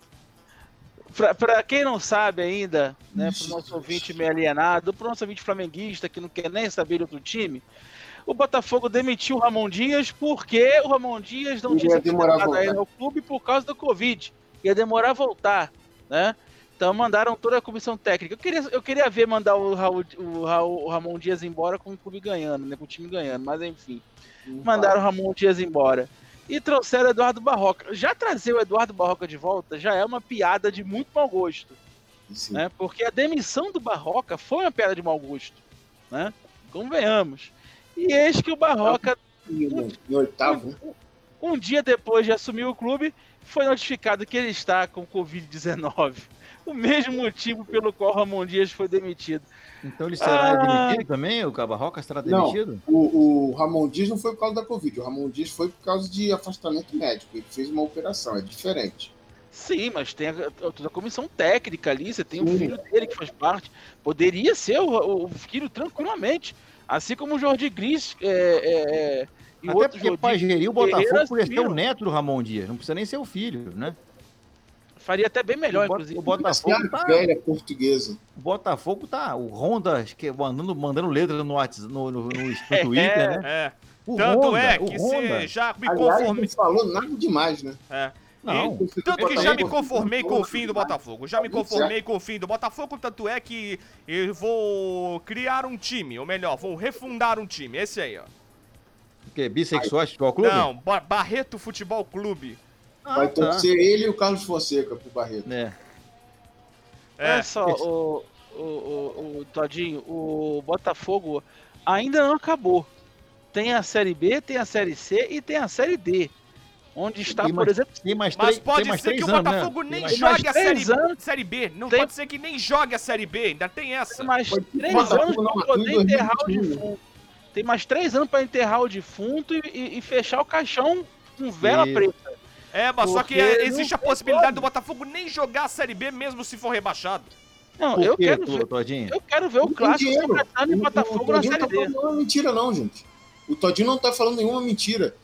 Pra, pra quem não sabe ainda, né, pro nosso ouvinte meio alienado, pro nosso ouvinte flamenguista que não quer nem saber de outro time, o Botafogo demitiu o Ramon Dias porque o Ramon Dias não tinha a voltar. aí ao clube por causa do Covid. Ia demorar a voltar, né? Então mandaram toda a comissão técnica. Eu queria, eu queria ver mandar o, Raul, o, Raul- o Ramon Dias embora com o clube ganhando, né? Com o time ganhando, mas enfim. Mandaram o Ramon Dias embora. E trouxeram o Eduardo Barroca. Já trazer o Eduardo Barroca de volta já é uma piada de muito mau gosto Sim. né? Porque a demissão do Barroca foi uma piada de mau gosto, né? Convenhamos. E eis que o Barroca, Em oitavo, né? um dia depois de assumir o clube, foi notificado que ele está com Covid-19. O mesmo motivo pelo qual Ramon Dias foi demitido. Então ele será Ah. demitido também? O Cabarroca será Não. demitido? O, o Ramon Dias não foi por causa da Covid. O Ramon Dias foi por causa de afastamento médico. Ele fez uma operação, é diferente. Sim, mas tem a, toda a comissão técnica ali, você tem o Sim. filho dele que faz parte. Poderia ser o, o filho tranquilamente. Assim como o Jorge Gris é, é, é, e Até porque para gerir o Botafogo podia ser o neto do Ramon Dias. Não precisa nem ser o filho, né? Faria até bem melhor, o, inclusive. o Botafogo tá. velha portuguesa. O Botafogo tá. O Honda que mandando, mandando letra no, WhatsApp, no, no, no, (laughs) Twitter, né? É. O Tanto Honda, é o que Honda. se já me Aliás, conformei. não falou nada demais, né? É. Não. E- tanto que já me conformei com o fim do Botafogo. Já me conformei com o fim do Botafogo, tanto é que eu vou criar um time, ou melhor, vou refundar um time. Esse aí, ó. O quê? Bissexuais Futebol Clube? Não, Ba- Barreto Futebol Clube. Ah, Vai tá. torcer ele e o Carlos Fonseca pro Barreto. É. É. Olha só, o, o, o, o Todinho, o Botafogo ainda não acabou. Tem a Série B, tem a Série C e tem a Série D. Onde está, Tem por mais- exemplo, Tem mais Mas três, pode tem mais ser que o anos, né? Botafogo Tem nem mais- mais jogue a série, anos. série B. Não Tem- pode ser que nem jogue a Série B, ainda tem essa. tem mais Pode ser três anos não para poder enterrar o 2021. defunto. Tem mais três anos para enterrar o defunto e, e- e fechar o caixão com vela Isso. preta. É, mas só que é, não existe a possibilidade como. do Botafogo nem jogar a Série B mesmo se for rebaixado. Não, Por eu quê, quero, ver, Todinho? eu quero ver o Não clássico. São e Botafogo na Todinho Série tá D. falando nenhuma mentira, não, gente. O Todinho não tá falando nenhuma mentira.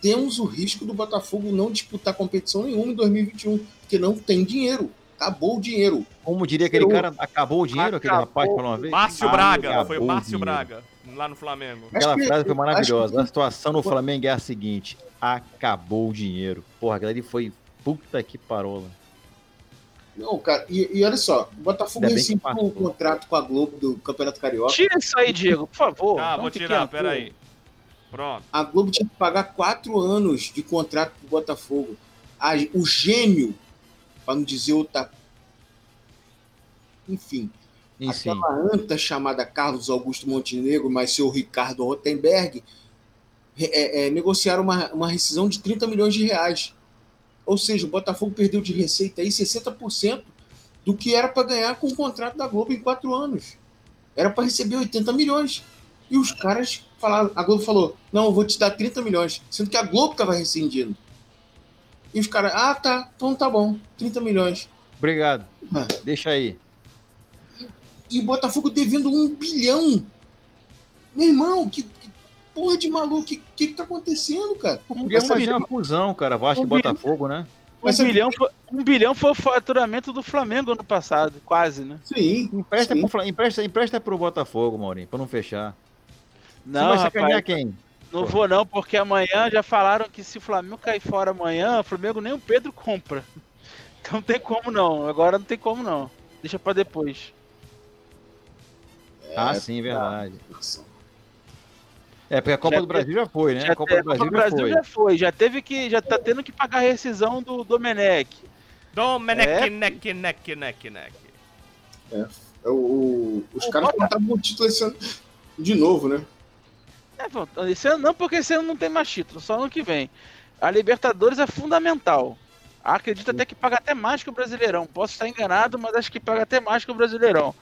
Temos o risco do Botafogo não disputar competição nenhuma em 2021, porque não tem dinheiro. Acabou o dinheiro. Como diria aquele Eu- cara, acabou o dinheiro, aquele Acabou. rapaz que falou uma vez? Márcio Ah, Braga, acabou foi o Márcio dinheiro. Braga, lá no Flamengo. Aquela que- frase foi maravilhosa. que- A situação no Flamengo é a seguinte: acabou o dinheiro. Porra, aquela ali foi puta que parola. Não, cara, e, e olha só, o Botafogo rescindiu o contrato com a Globo do Campeonato Carioca. Tira isso aí, Diego, por favor. Um vou tirar, peraí. Pronto. A Globo tinha que pagar quatro anos de contrato pro Botafogo. A- o gênio, para não dizer outra. Enfim, Aquela anta chamada Carlos Augusto Montenegro, mas seu Ricardo Rotenberg, é, é, negociaram uma, uma rescisão de 30 milhões de reais. Ou seja, o Botafogo perdeu de receita aí 60% do que era para ganhar com o contrato da Globo em quatro anos. Era para receber 80 milhões. E os caras falaram, a Globo falou: não, eu vou te dar 30 milhões, sendo que a Globo estava rescindindo. E os caras, ah, tá, então tá bom, 30 milhões. Obrigado. Ah. Deixa aí. E o Botafogo devendo um bilhão. Meu irmão, que, que porra de maluco, o que, que que tá acontecendo, cara? Podia fazer uma fusão, cara. Vasco e Não vi. Botafogo, né? Um, sabe- bilhão foi, um bilhão foi o faturamento do Flamengo ano passado, quase, né? Sim. Empresta, sim. pro, empresta, empresta pro Botafogo, Maurinho, pra não fechar. Não, Você vai sacanear rapaz, quem? não Pô. vou não, porque amanhã já falaram que se o Flamengo cair fora amanhã, o Flamengo nem o Pedro compra. (laughs) Então não tem como não, agora não tem como não. Deixa pra depois. Ah, sim, verdade. É, porque a Copa Já do teve- Brasil já foi, né? Já a Copa do Brasil, Copa do Brasil já já foi, já teve que, já tá tendo que pagar a rescisão do Domenech. Domenech, É. neck, neck, neck, neck. É, o- o- os O caras contavam o título esse ano de novo, né? É, pô, esse ano não, porque esse ano não tem mais título, só ano que vem. A Libertadores é fundamental. Acredito até que paga até mais que o Brasileirão. Posso estar enganado, mas acho que paga até mais que o Brasileirão.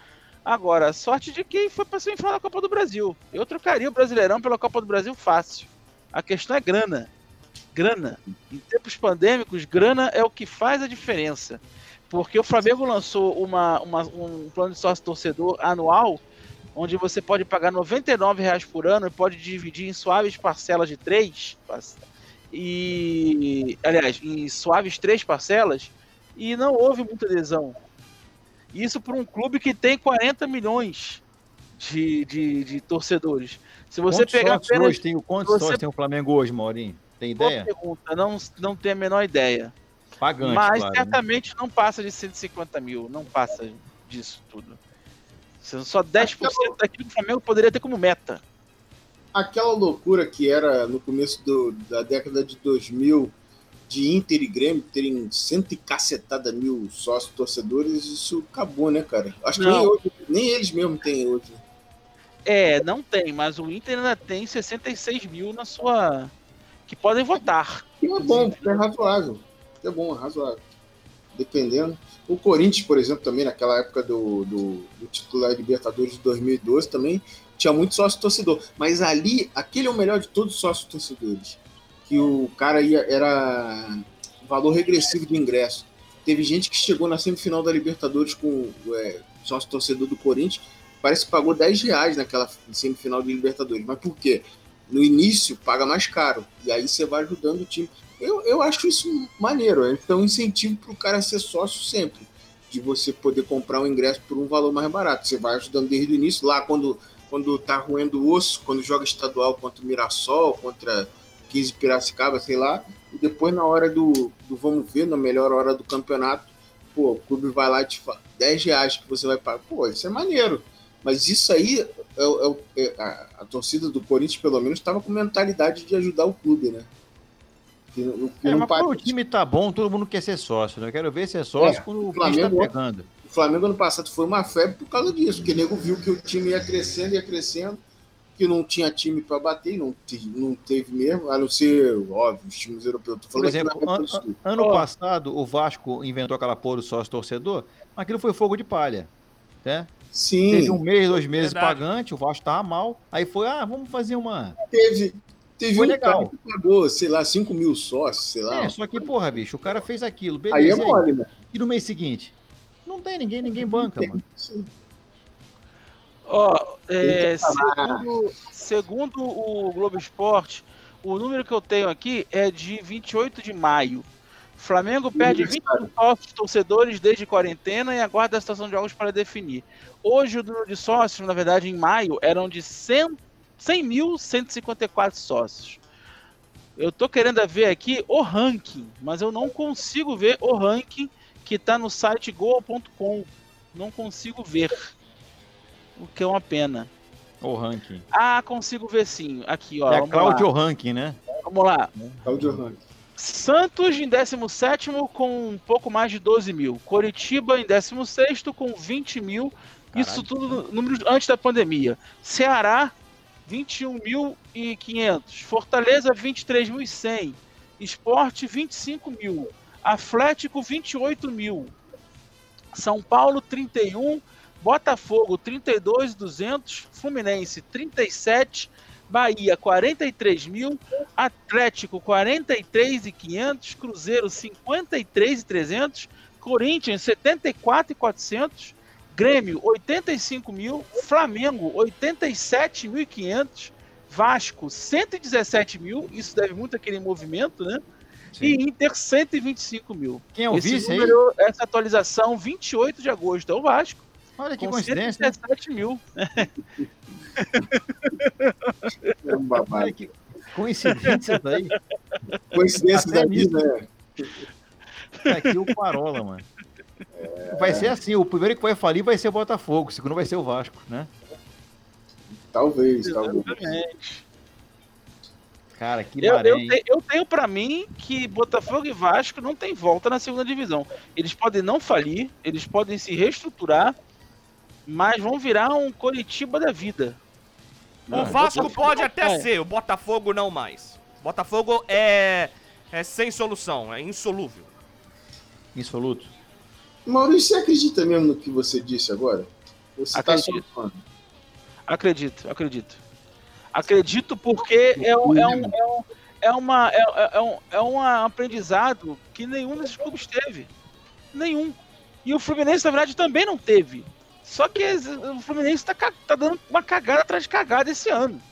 Agora, sorte de quem foi para semifinal da Copa do Brasil. Eu trocaria o Brasileirão pela Copa do Brasil fácil. A questão é grana. Grana. Em tempos pandêmicos, grana é o que faz a diferença. Porque o Flamengo lançou uma, uma- um plano de sócio torcedor anual onde você pode pagar 99 reais por ano e pode dividir em suaves parcelas de três, e aliás, em suaves três parcelas, e não houve muita adesão. Isso para um clube que tem 40 milhões de, de, de torcedores. Se você Quantos pegar sócios apenas hoje tem, quantos você- sócios tem o Flamengo hoje, Maurinho? Tem boa ideia? pergunta, não, não tenho a menor ideia. Pagante, Mas claro. né? certamente não passa de 150 mil, não passa disso tudo. Só 10% daquilo que o Flamengo poderia ter como meta. Aquela loucura que era no começo do- da década de 2000 de Inter e Grêmio terem cento e cacetada mil sócios torcedores, isso acabou, né, cara? Acho que Não. nem, hoje- nem eles mesmos têm hoje. É, não tem, mas o Inter ainda tem 66 mil na sua. que podem votar. E é bom, é razoável. É bom, é razoável. Dependendo. O Corinthians, por exemplo, também naquela época do, do, do título da Libertadores de 2012 também tinha muito sócio torcedor. Mas ali, aquele é o melhor de todos os sócios torcedores. Que o cara ia, era valor regressivo de ingresso. Teve gente que chegou na semifinal da Libertadores com é, sócio torcedor do Corinthians, parece que pagou 10 reais naquela semifinal de Libertadores. Mas por quê? No início paga mais caro. E aí você vai ajudando o time. Eu, eu acho isso maneiro. Então, um incentivo para o cara ser sócio sempre. De você poder comprar um ingresso por um valor mais barato. Você vai ajudando desde o início. Lá, quando, quando tá roendo o osso, quando joga estadual contra o Mirassol, contra 15 Piracicaba, sei lá. E depois, na hora do, do vamos ver, na melhor hora do campeonato, pô, o clube vai lá e te fala 10 reais que você vai pagar. Pô, isso é maneiro. Mas isso aí, é, o- é, é- a, a torcida do Corinthians, pelo menos, estava com mentalidade de ajudar o clube, né? Que, não- que É, mas quando o time tá bom, todo mundo quer ser sócio, né? Eu quero ver ser sócio É, quando o Flamengo- bicho tá pegando. O Flamengo ano passado foi uma febre por causa disso, porque o nego viu que o time ia crescendo, ia crescendo, que não tinha time para bater, não, te- não teve mesmo, a não ser, óbvio, os times europeus. Por exemplo, an- Sul. ano Ó. passado o Vasco inventou aquela porra do sócio torcedor, mas aquilo foi fogo de palha. Né? Sim, Teve um mês, dois meses Verdade. pagante, o Vasco tava mal. Aí foi, ah, vamos fazer uma. teve, teve Foi um legal. cara que pagou, sei lá, 5 mil sócios, sei lá. É, só que, porra, bicho, o cara fez aquilo, beleza. aí é e aí? mole, né? E no mês seguinte? Não tem ninguém, ninguém banca, mano. Sim. Ó, é, segundo, segundo o Globo Esporte, o número que eu tenho aqui é de 28 de maio. Flamengo perde 20 sócios torcedores desde quarentena e aguarda a situação de jogos para definir. Hoje o número de sócios, na verdade, em maio, eram de 100 100.154 sócios. Eu tô querendo ver aqui o ranking, mas eu não consigo ver o ranking que tá no site goal.com. Não consigo ver. O que é uma pena. O ranking. Ah, consigo ver sim. Aqui, ó. é Claudio lá. Ranking, né? vamos lá. Claudio Rank. Santos em 17 com um pouco mais de 12 mil. Coritiba em 16 com 20 mil. Isso tudo números antes da pandemia. Ceará, 21.500. Fortaleza, 23.100. Esporte, 25 mil. Atlético, 28 mil. São Paulo, 31. Botafogo, 32.200. Fluminense, 37. Bahia, 43 mil. Atlético 43,500, Cruzeiro 53,300, Corinthians 74,400, Grêmio 85 mil, Flamengo 87.500, Vasco 117 mil, isso deve muito àquele movimento, né? e Inter 125 mil. Quem é o Esse vice aí? número, essa atualização, 28 de agosto, é o Vasco, Olha que com coincidência. né? 117 mil. É um babado. Olha que coincidência daí. Coincidência da vida, né? Tá aqui o Parola, mano. Vai ser assim, o primeiro que vai falir vai ser o Botafogo, o segundo vai ser o Vasco, né? Talvez, talvez. Exatamente. Cara, que Eu, maré, eu, hein? te- eu tenho pra mim que Botafogo e Vasco não tem volta na segunda divisão. Eles podem não falir, eles podem se reestruturar, mas vão virar um Coritiba da vida. O Vasco Botafogo pode até vai. ser, o Botafogo não mais. Botafogo é, é sem solução, é insolúvel. Insoluto. Maurício, você acredita mesmo no que você disse agora? Você tá Acredito. só- Acredito, acredito. Acredito porque é um, é um, é um, é uma, é, é- é um, é um aprendizado que nenhum desses clubes teve. Nenhum. E o Fluminense, na verdade, também não teve. Só que o Fluminense tá, tá dando uma cagada atrás de cagada esse ano.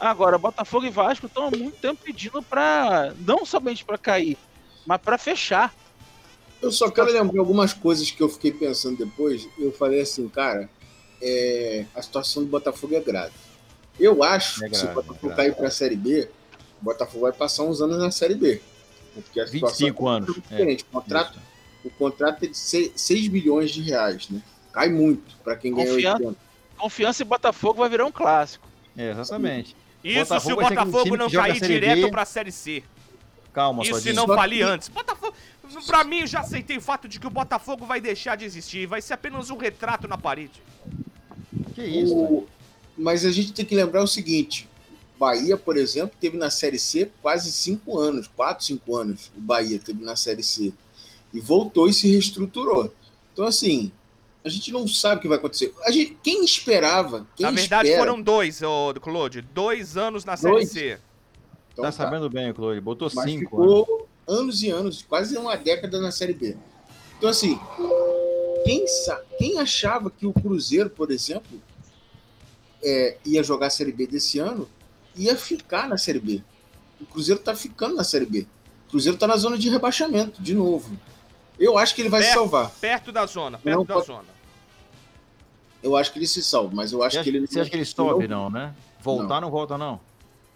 Agora, Botafogo e Vasco estão há muito tempo pedindo pra. não somente pra cair, mas pra fechar. Eu só quero lembrar algumas coisas que eu fiquei pensando depois. Eu falei assim, cara, é, a situação do Botafogo é grave. Eu acho É que se o grave, Botafogo é grave. cair para a Série B, o Botafogo vai passar uns anos na Série B. Porque a situação 25 anos. é diferente. O, contrato, o contrato é de 6, bilhões de reais, né? Cai muito para quem ganha Confiança. 80. Confiança em Botafogo vai virar um clássico. É, exatamente. Isso Botafogo se o Botafogo não cair a direto B. pra Série C. Calma, Isso se não falir antes. Botafogo, pra mim, eu já aceitei o fato de que o Botafogo vai deixar de existir. Vai ser apenas um retrato na parede. Que isso? O- Mas a gente tem que lembrar o seguinte: Bahia, por exemplo, teve na Série C quase cinco anos, quatro, cinco anos. O Bahia teve na Série C e voltou e se reestruturou. Então, assim, a gente não sabe o que vai acontecer. A gente, quem esperava? Quem na verdade, espera, foram dois, ô Claude. Dois anos na Série Dois? C. então Tá tá. sabendo bem, Chloe. Botou Mas 5 anos. ficou anos e anos, quase uma década na Série B. Então, assim, quem, sa- quem achava que o Cruzeiro, por exemplo, é, ia jogar a Série B desse ano, ia ficar na Série B. O Cruzeiro tá ficando na Série B. O Cruzeiro tá na zona de rebaixamento, de novo. Eu acho que ele vai se Perto. salvar. Perto da zona, perto Não da pode- zona. Eu acho que ele se salva, mas eu acho Você que ele você acha que ele sobe, não, né? Voltar não, volta, não.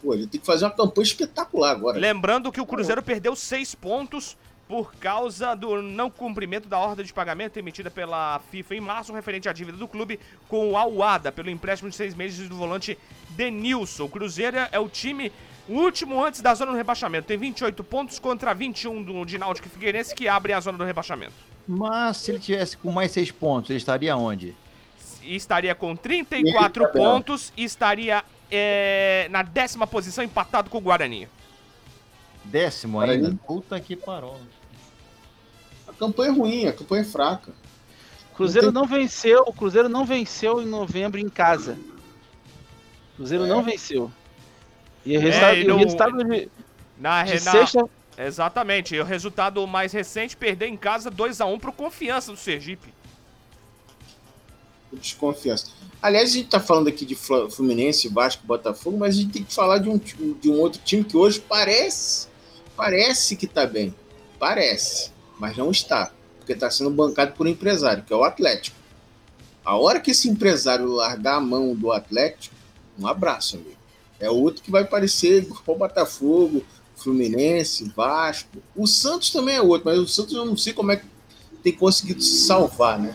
Pô, ele tem que fazer uma campanha espetacular agora. Lembrando que o Cruzeiro perdeu seis pontos por causa do não cumprimento da ordem de pagamento emitida pela FIFA em março, referente à dívida do clube com o Aluada, pelo empréstimo de seis meses do volante Denilson. O Cruzeiro é o time último antes da zona do rebaixamento. Tem 28 pontos contra 21 do de Náutico Figueirense, que abre a zona do rebaixamento. Mas se ele tivesse com mais 6 pontos, ele estaria onde? E estaria com 34 Eita, pontos e estaria é, na décima posição, empatado com o Guarani. Décimo ainda. aí. Puta que parola. A campanha é ruim, a campanha é fraca. Cruzeiro Não não venceu, o Cruzeiro não venceu em novembro em casa. O Cruzeiro É. não venceu. E o resultado, e e o resultado de, Na, de na- sexta, Exatamente. E o resultado mais recente, perder em casa 2x1 pro Confiança do Sergipe. Desconfiança. Aliás, a gente tá falando aqui de Fluminense, Vasco, Botafogo, mas a gente tem que falar de um, de um outro time que hoje parece, parece que tá bem. Parece, mas não está. Porque tá sendo bancado por um empresário, que é o Atlético. A hora que esse empresário largar a mão do Atlético, um abraço, amigo. É outro que vai parecer o Botafogo, Fluminense, Vasco. O Santos também é outro, mas o Santos eu não sei como é que tem conseguido se salvar, né?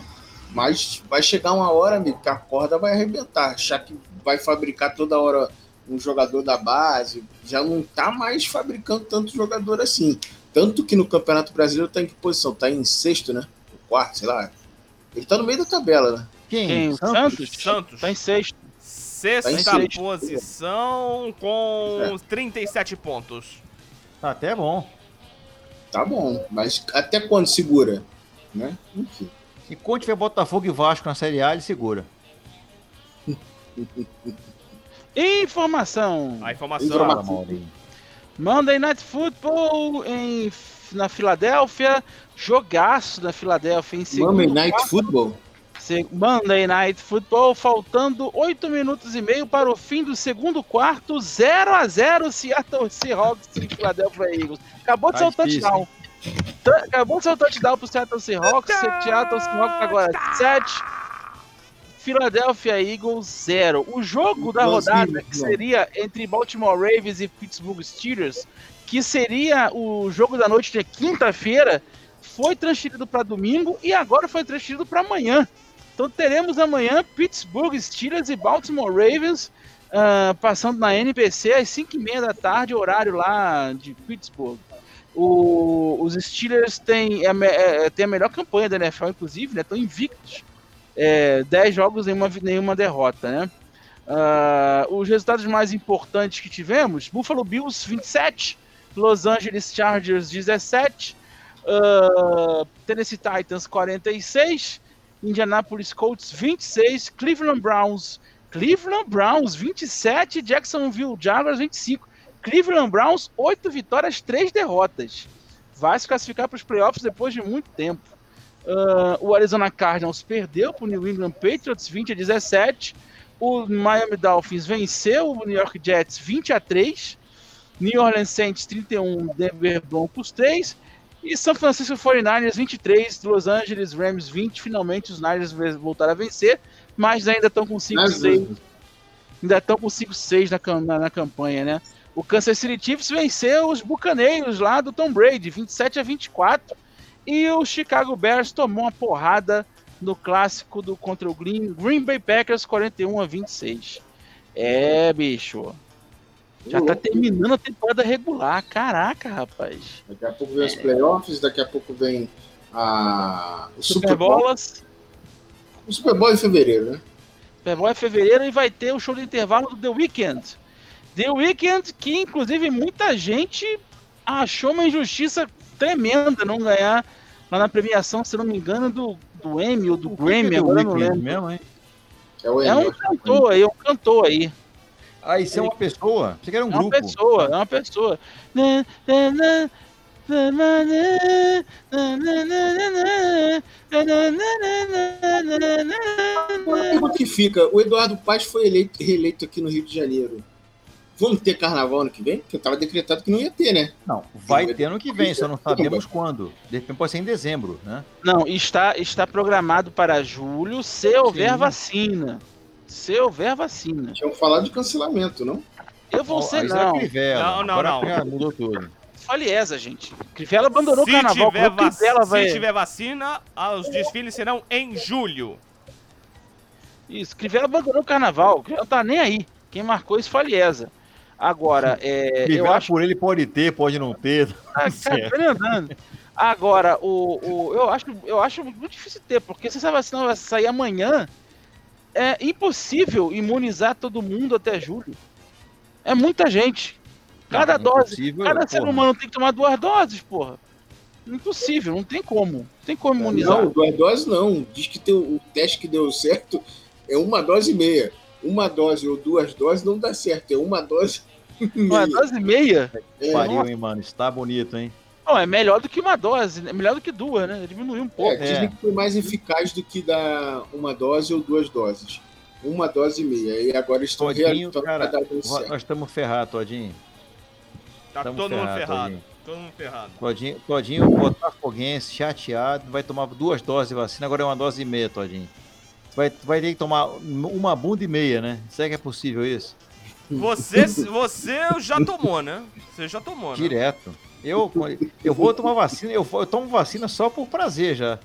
Mas vai chegar uma hora, amigo, que a corda vai arrebentar. Achar que vai fabricar toda hora um jogador da base, já não tá mais fabricando tanto jogador assim. Tanto que no Campeonato Brasileiro tá em que posição? Tá em sexto, né? Quarto, sei lá. Ele tá no meio da tabela, né? Quem? quem? O Santos? Santos? Tá em sexto. Sexta Tá em sexto. posição com 37 pontos. Tá até bom. Tá bom, mas até quando segura? Né? Enfim. E quando tiver Botafogo e Vasco na Série A, ele segura. Informação. A informação. Informação. Monday Night Football em, na Filadélfia. Jogaço da Filadélfia em segundo. Monday Night Football? Monday Night Football, faltando 8 minutos e meio para o fim do segundo quarto, 0 a 0 Seattle Seahawks e Philadelphia Eagles. Acabou de Tá ser o touchdown. Tá- Acabou de ser o touchdown pro Seattle Seahawks. Seattle Seahawks agora 7. Philadelphia Eagles 0. O jogo da rodada, que seria entre Baltimore Ravens e Pittsburgh Steelers, que seria o jogo da noite de quinta-feira, foi transferido para domingo e agora foi transferido para amanhã. Então teremos amanhã Pittsburgh Steelers e Baltimore Ravens ah, passando na NBC às 5h30 da tarde, horário lá de Pittsburgh. O- os Steelers têm a, me- é, têm a melhor campanha da NFL, inclusive, né? Estão invictos. É, 10 jogos, nenhuma, nenhuma derrota, né? Ah, os resultados mais importantes que tivemos: Buffalo Bills 27, Los Angeles Chargers 17, ah, Tennessee Titans 46, Indianapolis Colts 26, Cleveland Browns, Cleveland Browns 27, Jacksonville Jaguars 25. Cleveland Browns 8 vitórias, 3 derrotas. Vai se classificar para os playoffs depois de muito tempo. Ah, o Arizona Cardinals perdeu para o New England Patriots 20 a 17. O Miami Dolphins venceu o New York Jets 20 a 3. New Orleans Saints 31, Denver Broncos 3. E São Francisco 49ers 23, Los Angeles Rams 20. Finalmente os Niners voltaram a vencer, mas ainda estão com 5-6 ainda estão com 5-6 na, na, na campanha, né? O Kansas City Chiefs venceu os Bucaneiros lá do Tom Brady, 27 a 24. E o Chicago Bears tomou uma porrada no clássico do contra o Green, Green Bay Packers, 41 a 26. É, bicho. Já tá terminando a temporada regular. Caraca, rapaz. Daqui a pouco vem os playoffs, daqui a pouco vem a... o Super, Super. Bolas. O Super Bowl em fevereiro, né? Super Bowl é fevereiro e vai ter o show de intervalo do The Weeknd. The Weeknd, que inclusive muita gente achou uma injustiça tremenda não ganhar lá na premiação, se não me engano, do, do Emmy ou do o Grammy, é agora não. Mesmo, hein? É, o Emmy, é um cantor aí, um cantor aí. Ah, isso é uma pessoa? Você quer um é grupo? É uma pessoa, é uma pessoa. O que fica, o Eduardo Paz foi eleito, reeleito aqui no Rio de Janeiro. Vamos ter carnaval ano que vem? Porque estava decretado que não ia ter, né? Não, vai ter ano que vem, só não sabemos quando. De repente pode ser em dezembro, né? Não, está, está programado para julho se houver Sim. vacina. Se houver vacina. Tinham falado de cancelamento, não? Eu vou ser não. Crivella. Não, não, Agora não. mudou tudo. Faliesa, gente. Crivella abandonou o Se carnaval. tiver, vac- Crivella se tiver vacina, ah, os desfiles serão em julho. Isso, Crivella abandonou o carnaval. Crivella não tá nem aí. Quem marcou isso foi Faliesa. Agora, (laughs) é, eu acho por ele pode ter, pode não ter. Ah, (laughs) cara, tá. Agora, o, o, eu, acho, eu acho muito difícil ter, porque se essa vacina vai sair amanhã, é impossível imunizar todo mundo até julho. É muita gente. Cada Não, dose, impossível, cada ser porra. humano tem que tomar duas doses, porra. Impossível, não tem como. Não tem como imunizar. Não, duas doses não. Diz que tem o, o teste que deu certo é uma dose e meia. Uma dose ou duas doses não dá certo, é uma dose Uma meia. dose e meia? É, Pariu, hein, mano? Está bonito, hein? Não, é melhor do que uma dose, é melhor do que duas, né? Diminuiu um pouco. é, dizem que foi mais eficaz do que dar uma dose ou duas doses. Uma dose e meia. E agora estão Todinho, realizando cara. Nós estamos ferrados, Todinho. Tá Tamo todo mundo ferrado, ferrado. Todinho. Todo mundo ferrado. Todinho, Todinho botafoguense, chateado, vai tomar duas doses de vacina, agora é uma dose e meia, Todinho. Vai, vai ter que tomar uma bunda e meia, né? Será que é possível isso? Você, você já tomou, né? Você já tomou, né? Direto. Eu, eu vou tomar vacina, eu, eu tomo vacina só por prazer já.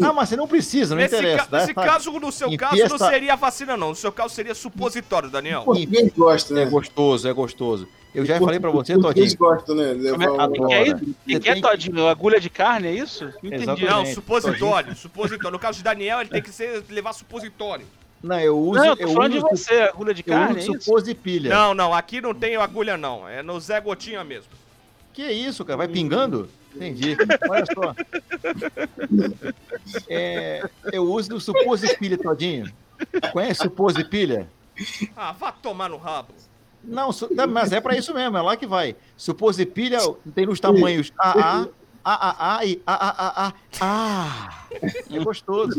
Ah, mas você não precisa, não Nesse, interessa. ca- dá nesse essa- caso, no seu Enfia caso, não essa- seria vacina, não. No seu caso, seria supositório, Daniel. Português gosta, né? É gostoso, é gostoso. Eu já falei pra você, O Todinho. gosta, né? Um- é- o que é isso? O que, é, Todinho? Agulha de carne, é isso? Não entendi. Exatamente. Não, supositório. Supositório. No caso de Daniel, ele tem que ser, levar supositório. Não, eu uso. Não, eu tô eu falando de uso, você, agulha de eu carne, é uso isso? supose e pilha. Não, não, aqui não tem agulha, não. É no Zé Gotinha mesmo. Que isso, cara? Vai pingando? Entendi. Olha só. (laughs) É, eu uso do supose e pilha, Todinho. Conhece supose e pilha? Ah, vá tomar no rabo. Não, mas é pra isso mesmo, é lá que vai. Supose e pilha tem nos tamanhos AA, ah e ah, ah, ah, ah, ah. É gostoso.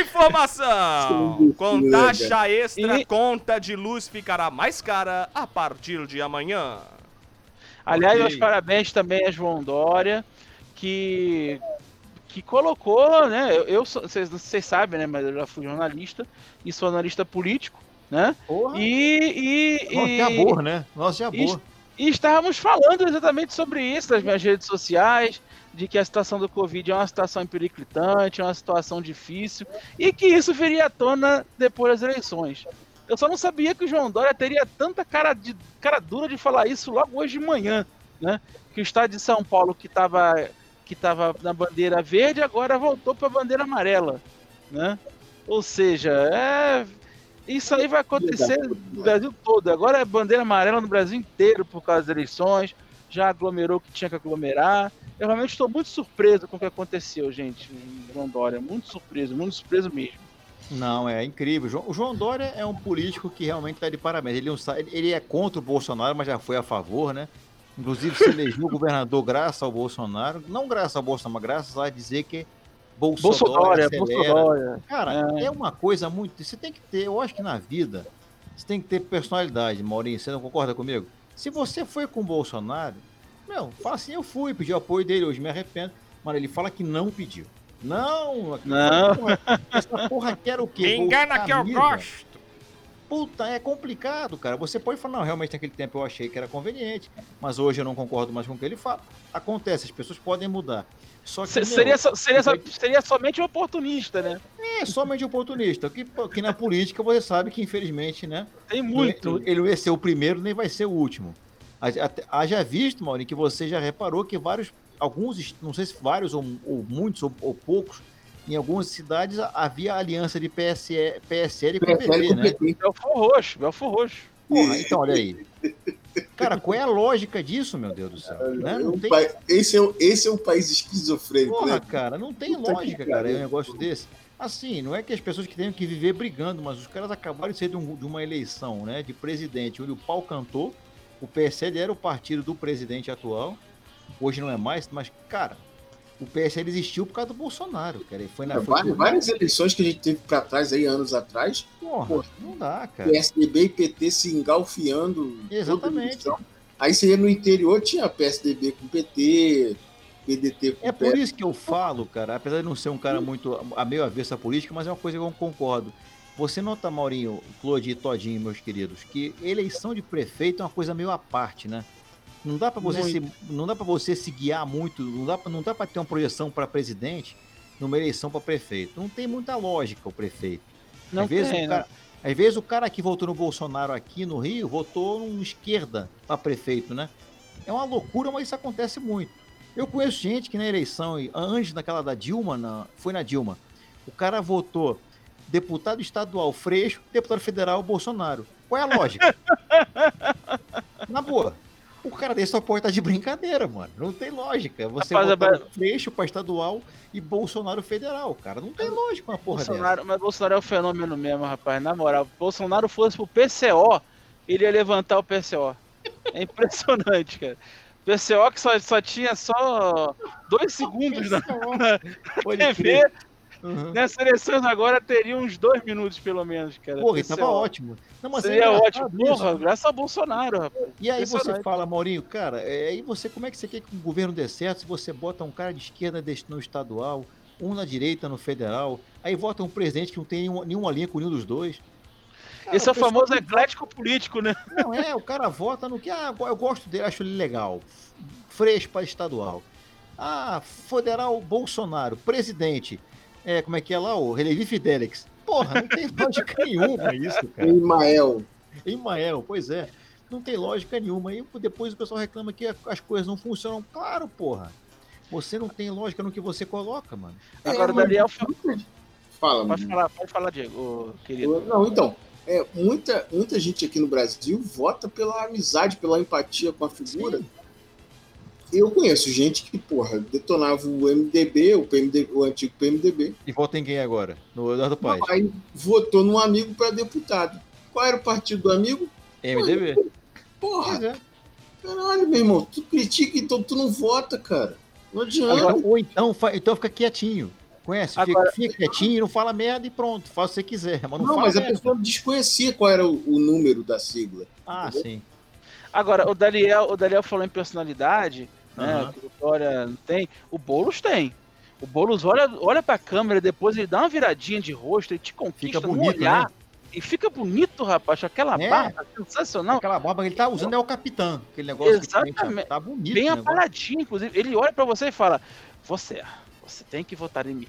Informação! Com taxa extra, conta de luz ficará mais cara a partir de amanhã. Aliás, meus parabéns também a João Dória, que, que colocou, né? Eu, eu sou- vocês, vocês sabem, né? Mas eu já fui jornalista e sou analista político, né? Porra. E, e, Nossa, e, amor, né? Nossa, de amor. Isso. e estávamos falando exatamente sobre isso nas minhas redes sociais, de que a situação do Covid é uma situação periclitante, é uma situação difícil, e que isso viria à tona depois das eleições. Eu só não sabia que o João Dória teria tanta cara, de, cara dura de falar isso logo hoje de manhã, né? Que o estado de São Paulo, que estava que tava na bandeira verde, agora voltou para a bandeira amarela, né? Ou seja, é... isso aí vai acontecer no Brasil todo. Agora é bandeira amarela no Brasil inteiro por causa das eleições, já aglomerou o que tinha que aglomerar. Eu realmente estou muito surpreso com o que aconteceu, gente, em João Dória. Muito surpreso, muito surpreso mesmo. Não, é incrível. O João- Dória é um político que realmente está de parabéns. Ele, não sa- ele- ele é contra o Bolsonaro, mas já foi a favor, né? Inclusive se elegeu governador (laughs) graças ao Bolsonaro. Não graças ao Bolsonaro, mas graças a dizer que Bolsonaro Bolsonaro, acelera. Bolsonaro. Cara, É. é. uma coisa muito. Você tem que ter, eu acho que na vida, você tem que ter personalidade, Maurinho. Você não concorda comigo? Se você foi com o Bolsonaro, meu, fala assim: eu fui, pedi o apoio dele, hoje me arrependo. Mas ele fala que não pediu. Não, Não. porra, essa porra quer o quê? Me engana que eu gosto. Puta, é complicado, cara. Você pode falar, não, realmente naquele tempo eu achei que era conveniente, mas hoje eu não concordo mais com o que ele fala. Acontece, as pessoas podem mudar. Só que Se- meu, Seria, so- seria, vai- seria somente um oportunista, né? é somente oportunista. Que, que na política você sabe que, infelizmente, né? Tem Não é- muito. Ele não ia ser o primeiro, nem vai ser o último. Haja visto, Maurinho, que você já reparou que vários, alguns, não sei se vários ou, ou muitos ou, ou poucos, em algumas cidades havia aliança de PSL e PSL com né? PT. Belfor Roxo, Belfor Roxo. Porra, então olha aí. Cara, qual é a lógica disso, meu Deus do céu? Né? Não Um tem pa- esse, é, esse é um país esquizofrênico, Porra, né? cara, não tem Puta lógica, cara, pariu. um negócio desse. Assim, não é que as pessoas que tenham que viver brigando, mas os caras acabaram de ser de, um- de uma eleição, né, de presidente, onde o pau cantou, o PSL era o partido do presidente atual, hoje não é mais, mas, cara, o PSL existiu por causa do Bolsonaro, cara, foi na... Várias, várias eleições que a gente teve pra trás aí, anos atrás, Porra, Porra. não dá, cara. PSDB e PT se engalfiando. Exatamente. Aí você ia no interior, tinha PSDB com PT, PDT com É por isso que eu falo, cara, apesar de não ser um cara muito a meio avesso à política, mas é uma coisa que eu concordo. Você nota, Maurinho, Claude e Todinho, meus queridos, que eleição de prefeito é uma coisa meio à parte, né? Não dá para você se, não dá para você se guiar muito, não dá pra, não dá para ter uma projeção para presidente numa eleição para prefeito. Não tem muita lógica o prefeito. Não às vezes tem, o né? cara, às vezes o cara que votou no Bolsonaro aqui no Rio votou num esquerda para prefeito, né? É uma loucura, mas isso acontece muito. Eu conheço gente que na eleição, antes daquela da Dilma, na- foi na Dilma, o cara votou deputado estadual Freixo, deputado federal Bolsonaro. Qual é a lógica? (laughs) na boa. O cara desse só pode estar de brincadeira, mano. Não tem lógica. Você Rapaz, votar mas- no Freixo para estadual e Bolsonaro federal, cara. Não tem lógica uma porra dessa. Bolsonaro, mas Bolsonaro é um fenômeno mesmo, rapaz. Na moral, se Bolsonaro fosse pro PCO, ele ia levantar o PCO. É impressionante, cara. PCO que só, só tinha só dois segundos na Pode TV, crer. Uhum. nessas eleições agora teria uns dois minutos pelo menos, cara. Porra, tava ótimo. Não, mas é Seria engraçado ótimo. Porra, graças ao Bolsonaro, rapaz. E aí você fala, Maurinho, cara, é, aí você, como é que você quer que o governo dê certo se você bota um cara de esquerda no estadual, um na direita no federal, aí vota um presidente que não tem nenhuma, linha com nenhum dos dois? Cara, Esse é o famoso eclético político, né? (laughs) Não é, o cara vota no que, ah, eu gosto dele, acho ele legal. Para estadual. Ah, federal Bolsonaro, presidente. É, como é que é lá, o Relevi Fidelix. Porra, não tem (laughs) lógica nenhuma isso, cara. Imael. Imael, pois é. Não tem lógica nenhuma. E depois o pessoal reclama que as coisas não funcionam. Claro, porra. Você não tem lógica no que você coloca, mano. Agora É, o Daniel. mas- Fala, Pode mano. falar, pode falar, Diego, ô, querido. Não, então, é, muita, muita gente aqui no Brasil vota pela amizade, pela empatia com a figura. Eu conheço gente que, porra, detonava o MDB, o, PMD, o antigo PMDB, E vota em quem agora? No Eduardo Paes. aí votou num amigo para deputado. Qual era o partido do amigo? MDB. Porra, é. Caralho, meu irmão, tu critica, então tu não vota, cara. Não adianta. Agora, ou então, então fica quietinho. Conhece? Fica, Agora- fica quietinho, não fala merda e pronto, faz o que você quiser. Mas não, não, fala mas a merda. pessoa desconhecia qual era o, o número da sigla. Ah, sim. Agora, o Daniel, o Daniel falou em personalidade, né? Que Dória não tem. O Boulos tem. O Boulos olha, olha pra câmera, depois ele dá uma viradinha de rosto, ele te conquista Fica bonito, olhar. né? E fica bonito, rapaz. Aquela É. barba sensacional. Aquela barba que ele tá usando é o capitão. Aquele negócio que Exatamente. tá bonito. bem aparadinho, inclusive. Ele olha pra você e fala: Você, você tem que votar em mim.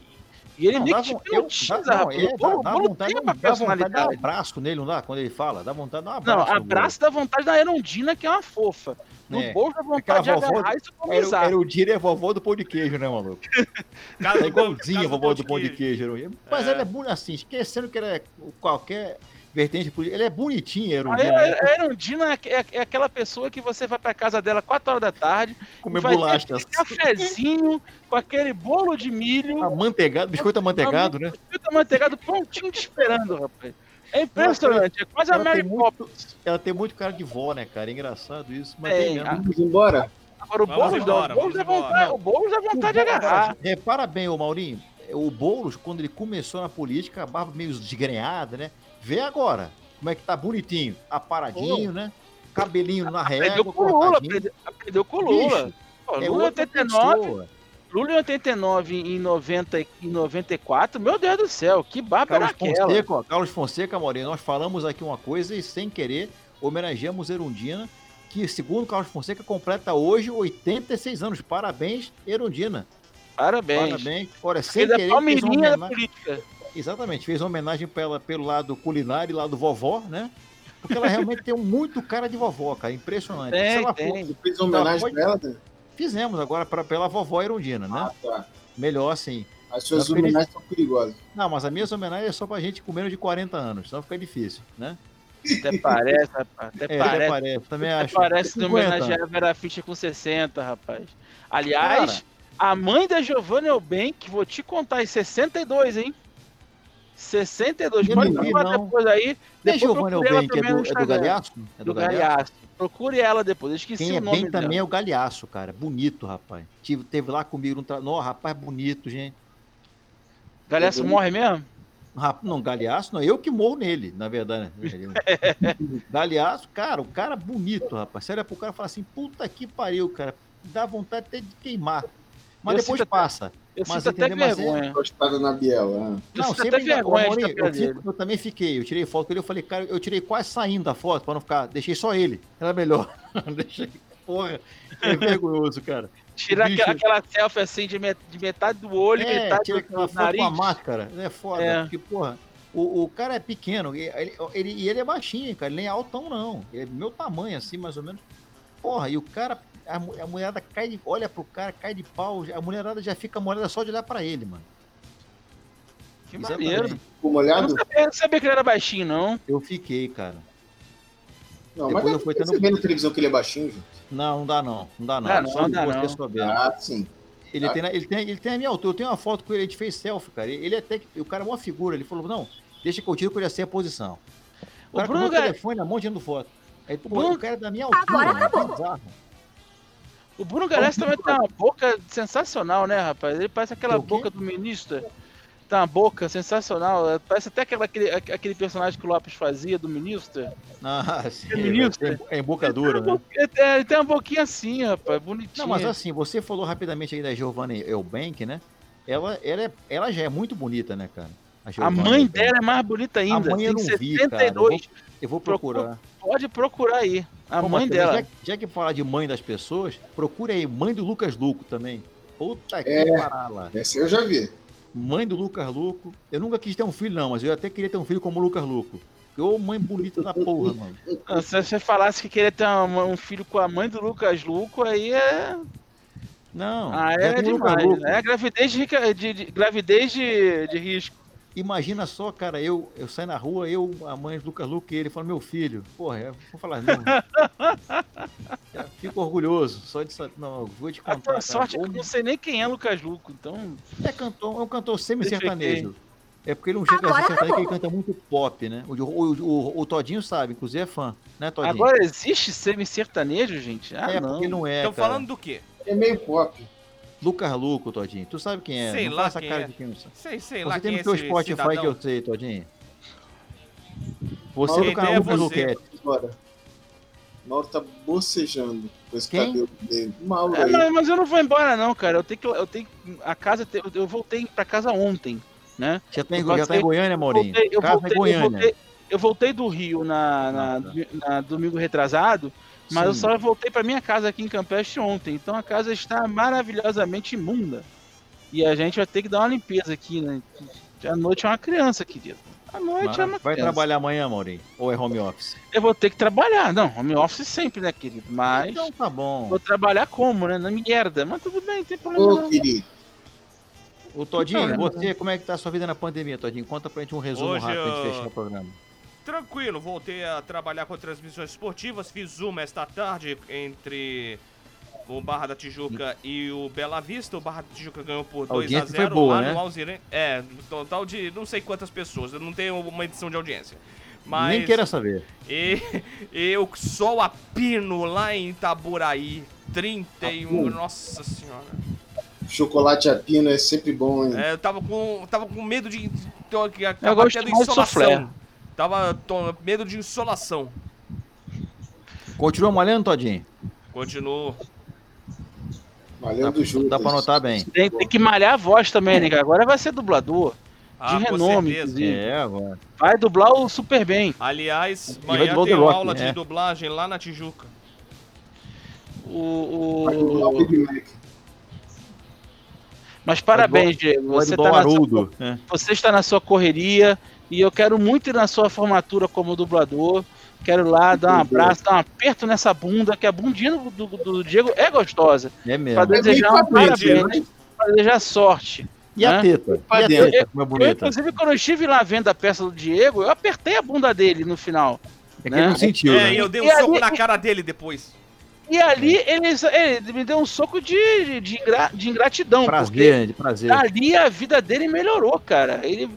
E ele Não, nem dá te pelotiza, não, rapaz. é, dá- dá vontade- tem uma dá vontade de dar um personalidade. abraço nele, não dá? Quando ele fala, dá vontade de dar um Não, abraço. no abraço dá vontade da Erundina, que é uma fofa. No É. Bolo dá vontade de agarrar e Era, era o Dire vovó do pão de queijo, né, maluco? (laughs) É do- igualzinho a vovó do pão de queijo. queijo. Mas É. ela é bonita assim, esquecendo que ela é qualquer vertente política. Ele é bonitinho, era A dia, né? a Erundina é, é- é aquela pessoa que você vai pra casa dela 4 horas da tarde, Comer vai ter bolacha. aquele cafezinho com aquele bolo de milho, Amanteigado, biscoito amanteigado, né? biscoito amanteigado prontinho te esperando, rapaz. É impressionante, é quase a Mary Poppins. Ela tem muito cara de vó, né, cara? É engraçado isso. Mas É, tem mesmo. a- Vamos embora? Agora o Boulos não, embora, o Boulos dá vontade, embora. o Boulos vontade de agarrar. Repara bem, ô Maurinho, o Boulos, quando ele começou na política, a barba meio desgrenhada, né? Vê agora como é que tá bonitinho, aparadinho, né? Cabelinho na Aprendeu régua, com o Lula, aprendeu, aprendeu com o Lula. Bicho, Pô, É Lula outra 89, pessoa. Lula em 89 em 90 e em 94, meu Deus do céu, que barba era Carlos aquela? Fonseca, ó, Carlos Fonseca, Maurinho, nós falamos aqui uma coisa e sem querer homenageamos Erundina, que segundo Carlos Fonseca completa hoje 86 anos. Parabéns, Erundina. Parabéns. Parabéns. Olha, sem Ele é querer fez uma palmeirinha da homenagem. política. Exatamente, fez uma homenagem pela, pelo lado culinário e lado vovó, né? Porque ela realmente tem muito cara de vovó, cara. Impressionante. Tem, Se ela tem. Você fez uma homenagem pode- pra ela, né? Fizemos agora pra, pela vovó Erundina, né? Ah, tá. Melhor assim. As suas homenagens são perigosas. Não, mas a minha homenagem é só pra gente com menos de 40 anos, senão fica difícil, né? Até parece, rapaz. Até É, até parece. parece. Também Até acho. parece que 50 homenagear a Vera Fischer com 60, rapaz. Aliás, a mãe da Giovanna Eubank, vou te contar, em 62, hein? 62. Eu Pode não procurar não. depois aí. Depois Giovanna Elben, que é do, é do. Galhaço? É Do Galhaço. Procure ela depois. Eu esqueci Quem é o nome bem dela. também é o Galhaço, cara. Bonito, rapaz. Tive, teve lá comigo no trabalho. rapaz, bonito, gente. Galhaço morre mesmo? Rap- Não, Galhaço, não. Eu que morro nele, na verdade. né? (laughs) Galhaço, cara, o cara bonito, rapaz. Sério, pro cara falar assim, puta que pariu, cara. Dá vontade até de queimar. Mas Eu depois até- passa. Eu Mas sinto até entendeu? Mas é- vergonha. Gostada na Biela. ah. Eu Não, sinto sempre até vergonha estar eu, dele. fico- eu também fiquei. Eu tirei foto com ele, eu falei, cara, eu tirei quase saindo da foto pra não ficar. Deixei só ele. Era melhor. (laughs) Deixei. Porra, é vergonhoso, cara. Tirar bicho- aquela, aquela selfie assim de, met- de metade do olho É, metade tira do, aquela do foto com a nariz. máscara. É foda. É. Porque, porra, o, o cara é pequeno. e Ele, ele, e ele é baixinho, cara. Ele nem é altão, não. Ele é do meu tamanho, assim, mais ou menos. Porra, e o cara. A, a mulherada cai de, olha pro cara, cai de pau. A mulherada já fica molhada só de olhar pra ele, mano. Que maneiro. Ficou Eu não sabia, eu não sabia que ele era baixinho, não. Eu fiquei, cara. Não, Depois mas eu fui tendo- você vê na televisão que ele é baixinho, gente. Não, não dá não. Não dá não. Não, Só dá não. souber. Ah, sim. Ele, Ah. tem, ele, tem, ele tem a minha altura. Eu tenho uma foto com ele, a gente fez selfie, cara. Ele até que. O cara é uma figura. Ele falou: não, deixa que eu tiro que eu já sei a posição. O O cara Bruno com o Gar- telefone na mão tirando foto. Aí, pô, Bruno- o cara é da minha altura. Agora mano, acabou. bizarro. O Bruno Galhaço também tem uma boca sensacional, né, rapaz? Ele parece aquela boca do ministro. Tem uma boca sensacional. Parece até aquela, aquele, aquele personagem que o Lopes fazia do ministro. Ah, sim. É ministro. É, é em boca dura, né? Ele tem, ele tem uma boquinha assim, rapaz, bonitinha. Não, mas assim, você falou rapidamente aí da Giovanna Elbank, né? Ela, ela, é, ela já é muito bonita, né, cara? A Giovanna mãe dela é mais bonita ainda. mãe eu tem não vi, cara. 72. Eu vou procurar. Pode procurar aí. A Pô, mãe dela. Já, já que falar de mãe das pessoas, procure aí, mãe do Lucas Luco também. Puta que É. parala. Essa eu já vi. Mãe do Lucas Luco. Eu nunca quis ter um filho, não, mas eu até queria ter um filho como o Lucas Luco. Ô, mãe bonita da porra, mano. Ah, Se você falasse que queria ter uma- um filho com a mãe do Lucas Luco, aí é. Não. Ah, é Lucas demais. Luco. É gravidez de, de- de- gravidez de, de risco. Imagina só, cara, eu, eu saio na rua, eu, a mãe do Lucas Luco e ele fala, meu filho. Porra, eu vou falar, não. (laughs) Fico orgulhoso, só de. Não, eu vou te A contar. cara. sorte é que eu não sei nem quem é Lucas Luco, então. É cantor, é um cantor semi-sertanejo. É porque ele não chega Agora a ser sertanejo, ele canta muito pop, né? O, o, o, o Todinho sabe, inclusive é fã, né, Todinho? Agora existe semi-sertanejo, gente? Ah, é não. porque não é. Estão cara. falando do quê? É meio pop. Lucas Luco, Todinho. Tu sabe quem é? Sei não lá essa quem cara é. de quem não sabe. Sei, sei lá Você tem quem no é teu esse Spotify que eu sei, Todinho. Você do canal tem é Lucas. Luquete. Agora. Mauro tá bocejando com esse Quem? cabelo dele. Mauro É, aí. mas, eu não vou embora, não, cara. Eu tenho que. Eu tenho a casa. Eu voltei pra casa ontem, né? Já tá, em, Eu já tá em Goiânia, Maurinho? Voltei- eu, voltei, em eu, Goiânia. voltei, eu voltei do Rio na, na, Ah, tá. na domingo retrasado, mas eu Sim. só voltei pra minha casa aqui em Campeche ontem. Então a casa está maravilhosamente imunda. E a gente vai ter que dar uma limpeza aqui, né? A noite é uma criança, querido. A noite é uma Vai criança. trabalhar amanhã, Maurinho? Ou é home office? Eu vou ter que trabalhar. Não, home office sempre, né, querido? Mas Então tá bom. vou trabalhar como, né? Na merda. Mas tudo bem, tem problema Ô, não. querido. Ô, Todinho, Então, você, como é que tá a sua vida na pandemia, Todinho? Conta pra gente um resumo Hoje rápido pra gente eu- fechar o programa. Tranquilo, voltei a trabalhar com transmissões esportivas, fiz uma esta tarde entre o Barra da Tijuca e o Bela Vista. O Barra da Tijuca ganhou por A 2 a audiência 0 foi boa, lá né? no Alzirene. É, total de não sei quantas pessoas, eu não tenho uma edição de audiência. Mas Nem queira saber. (laughs) e, eu sou a Pino lá em Itaburaí, 31, nossa senhora. Chocolate a pino é sempre bom, hein? É, eu tava com, tava com medo de tô, que Eu acabar gosto mais de soufflé. insolação. Tava com medo de insolação. Continua malhando, Todinho? Continuo. Valendo Dá, junto. dá pra notar bem. Tem, tem que malhar a voz também, né? cara? Agora vai ser dublador. Ah, de renome, inclusive. É, agora. Vai dublar o super bem. Aliás, vai amanhã tem Rock, aula né? de dublagem lá na Tijuca. O, Vai dublar o o... Big Mac. Mas parabéns, Diego. Você, tá sua, né? você está na sua correria e eu quero muito ir na sua formatura como dublador. Quero lá dar um abraço, dar um aperto nessa bunda, que a bundinha do, do- do Diego é gostosa. É Pra mesmo. desejar um bem padrante, parabéns, pra desejar sorte. E a né? teta? E a teta, como é Eu, bonita. inclusive, quando eu estive lá vendo a peça do Diego, eu apertei a bunda dele no final. É que ele não né? sentiu, é, né? e eu dei um E soco ali- na cara dele depois. E ali ele, ele me deu um soco de, de, ingra- de ingratidão. Prazer, né? De prazer. ali a vida dele melhorou, cara. Ele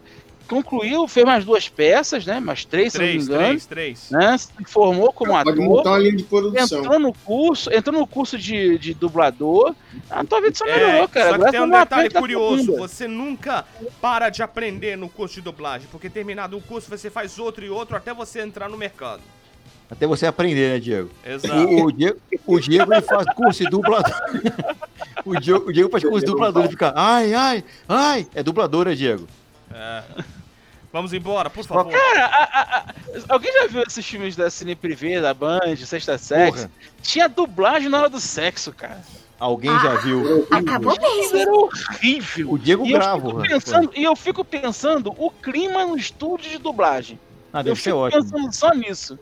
concluiu, fez mais duas peças, né? Mais três, se Três, não me engano. três, três. Né? Se formou como Pode ator. montar uma linha de produção. Entrou no curso, entrou no curso de, de dublador. A tua vida só É, melhorou, cara. só que Agora tem um não detalhe curioso, você nunca para de aprender no curso de dublagem, porque terminado um curso você faz outro e outro até você entrar no mercado. Até você aprender, né, Diego? Exato. O, o Diego, o Diego ele faz curso de dublador. (laughs) o, Diego, o Diego faz curso de dublador. Ele fica, ai, ai, ai. É dublador, né, Diego? É. Vamos embora, por favor. Cara, a- a- a- alguém já viu esses filmes da Cine Privé, da Band, Sexta Sex? Porra. Tinha dublagem na hora do sexo, cara. Alguém Ah. já viu. Acabou Isso mesmo. era horrível. O Diego E eu, Bravo. fico rapaz. pensando, e eu fico pensando o clima no estúdio de dublagem. Ah, eu deve ser fico ótimo. pensando só nisso.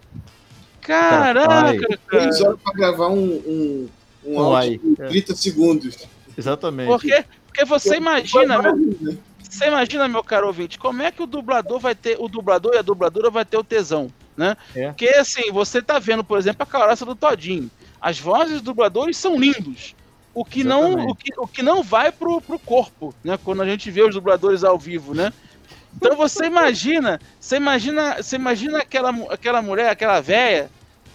Caraca. Três horas pra gravar um, um, um Um áudio de 30 segundos. Exatamente. Porque, porque você imagina, meu, Né? Você imagina, meu caro ouvinte, como é que o dublador vai ter, o dublador e a dubladora vai ter o tesão, né? É. Porque assim, você tá vendo, por exemplo, a caroça do Todinho. As vozes dos dubladores são lindos. O que não, o que, o que não vai pro, pro corpo, né? Quando a gente vê os dubladores ao vivo, né? Então você imagina, você imagina, você imagina aquela, aquela mulher, aquela véia,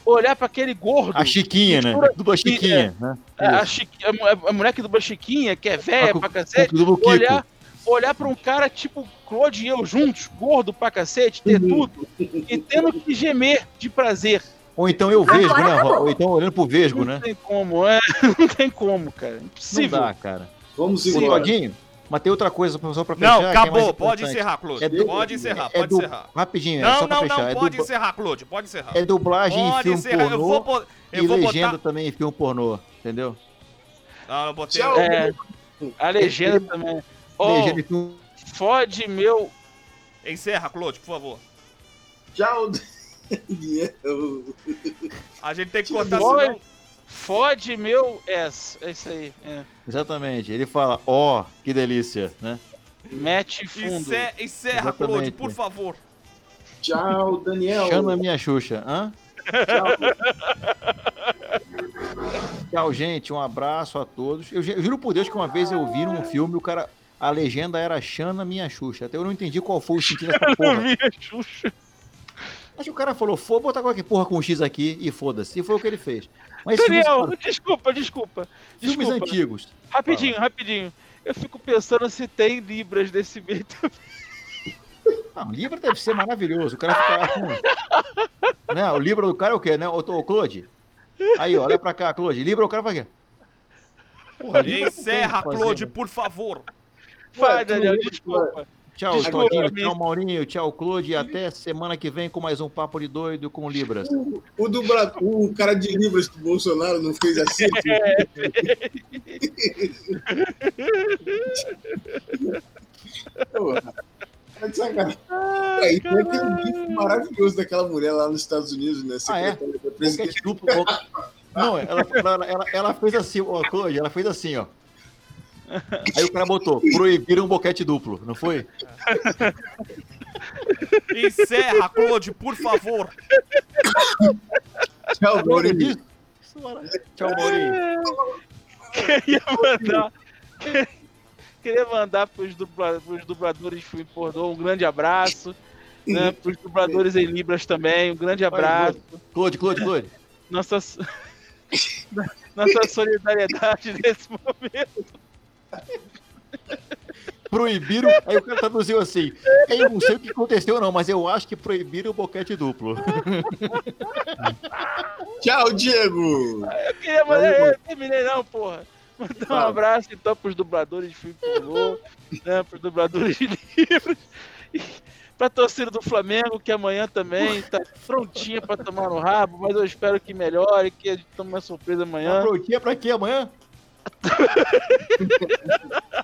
olhar para aquele gordo. A Chiquinha, né? Dubla Chiquinha, né? É, a, a a mulher que dubla Chiquinha, que é velha pra cacete, olhar, olhar pra um cara tipo Claude e eu juntos, gordo pra cacete, ter Uhum. tudo, e tendo que gemer de prazer. Ou então eu vesgo, né? Ou então olhando pro vesgo, Não né? tem como, é, (laughs) não tem como, cara. Não Impossível. dá, cara. Vamos embora. Mas tem outra coisa só pra fechar. Não, que é acabou. mais pode encerrar, Claude. É du- pode encerrar, É pode du- encerrar. Rapidinho, é Não, só pra não, fechar. não, é, pode dubla- encerrar, Claude. Pode encerrar. é dublagem em Pode filme encerrar. Eu pornô vou, bo- eu e vou legenda botar. também em filme pornô, entendeu? Ah, eu botei. Tchau. É, a legenda também. Oh, fode meu. Encerra, Claude, por favor. Tchau, Daniel. A gente tem que cortar, Oi. senão. Fode meu S. É isso aí. É. Exatamente. Ele fala, ó, que delícia, né? Mete fundo. Encerra, encerra Exatamente. Claude, por favor. Tchau, Daniel. Chama a minha Xuxa, hã? Tchau, gente. Um abraço a todos. Eu, eu juro por Deus que uma vez eu vi num filme, o cara. A legenda era Xana Minha Xuxa. Até eu não entendi qual foi o sentido dessa porra. Minha Xuxa. Acho que o cara falou, vou botar qualquer porra com um X aqui e foda-se. E foi o que ele fez. Mas filmes, Daniel, desculpa, desculpa. filmes Desculpa. antigos. Rapidinho, rapidinho. Eu fico pensando se tem Libras desse meio (laughs) também. Não, o Libra deve ser maravilhoso. O cara fica com. Né? O Libra do cara é o quê, né? Ô, ô, Claude. Aí, ó, olha pra cá, Claude. Libra o cara vai quê? Porra, o Encerra, Claude, né? por favor. Vai, Daniel, desculpa. Tchau, Desculpa, Todinho. Tchau, Maurinho. Tchau, Claude. E até semana que vem com mais um Papo de Doido com Libras. O, dubla... o cara de Libras do Bolsonaro não fez (laughs) assim? Porra. Tá de sacanagem. Aí tem aquele gif maravilhoso daquela mulher lá nos Estados Unidos, né? Ah, é? Da duplo. boca- Não, ela, ela, ela, ela fez assim, ó, Claude, ela fez assim, ó. Aí o cara botou, proibiram um boquete duplo, não foi? (laughs) Encerra, Claude, por favor. (laughs) Tchau, Maurício. Isso, Tchau, Maurinho. Queria mandar. Queria mandar pros, dubla, pros dubladores de filme pornô um grande abraço. Né, pros dubladores em Libras também, um grande abraço. Claude, Claude, Claude. Nossa, (laughs) nossa solidariedade nesse momento. Proibiram. Aí o cara traduziu assim. Eu não sei o que aconteceu, não, mas eu acho que proibiram o boquete duplo. (laughs) Tchau, Diego. Eu queria mandar. Eu não terminei, não, porra. Mandar um abraço então pros dubladores de filme pornô, né, pros dubladores de (laughs) livros. E pra torcida do Flamengo, que amanhã também tá prontinha pra tomar no rabo, mas eu espero que melhore, que a gente tome uma surpresa Tá amanhã. prontinha pra quê amanhã? (laughs)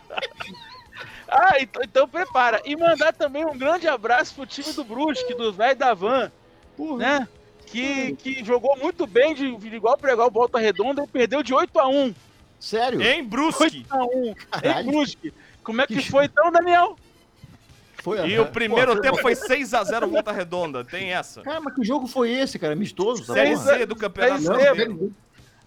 Ah, então, então prepara. E mandar também um grande abraço pro time do Brusque, do velho da Van, né? Que, que jogou muito bem de, de igual pra igual volta redonda e perdeu de 8 a 1 Sério? Em Brusque. 8 a 1 em. Brusque. Como é que Que foi então, Daniel? Foi, E o primeiro pô, tempo foi 6x0 volta redonda. Tem essa. Cara, mas que jogo foi esse, cara? Amistoso? Tá Série bom? C do Campeonato Série C, Brasileiro.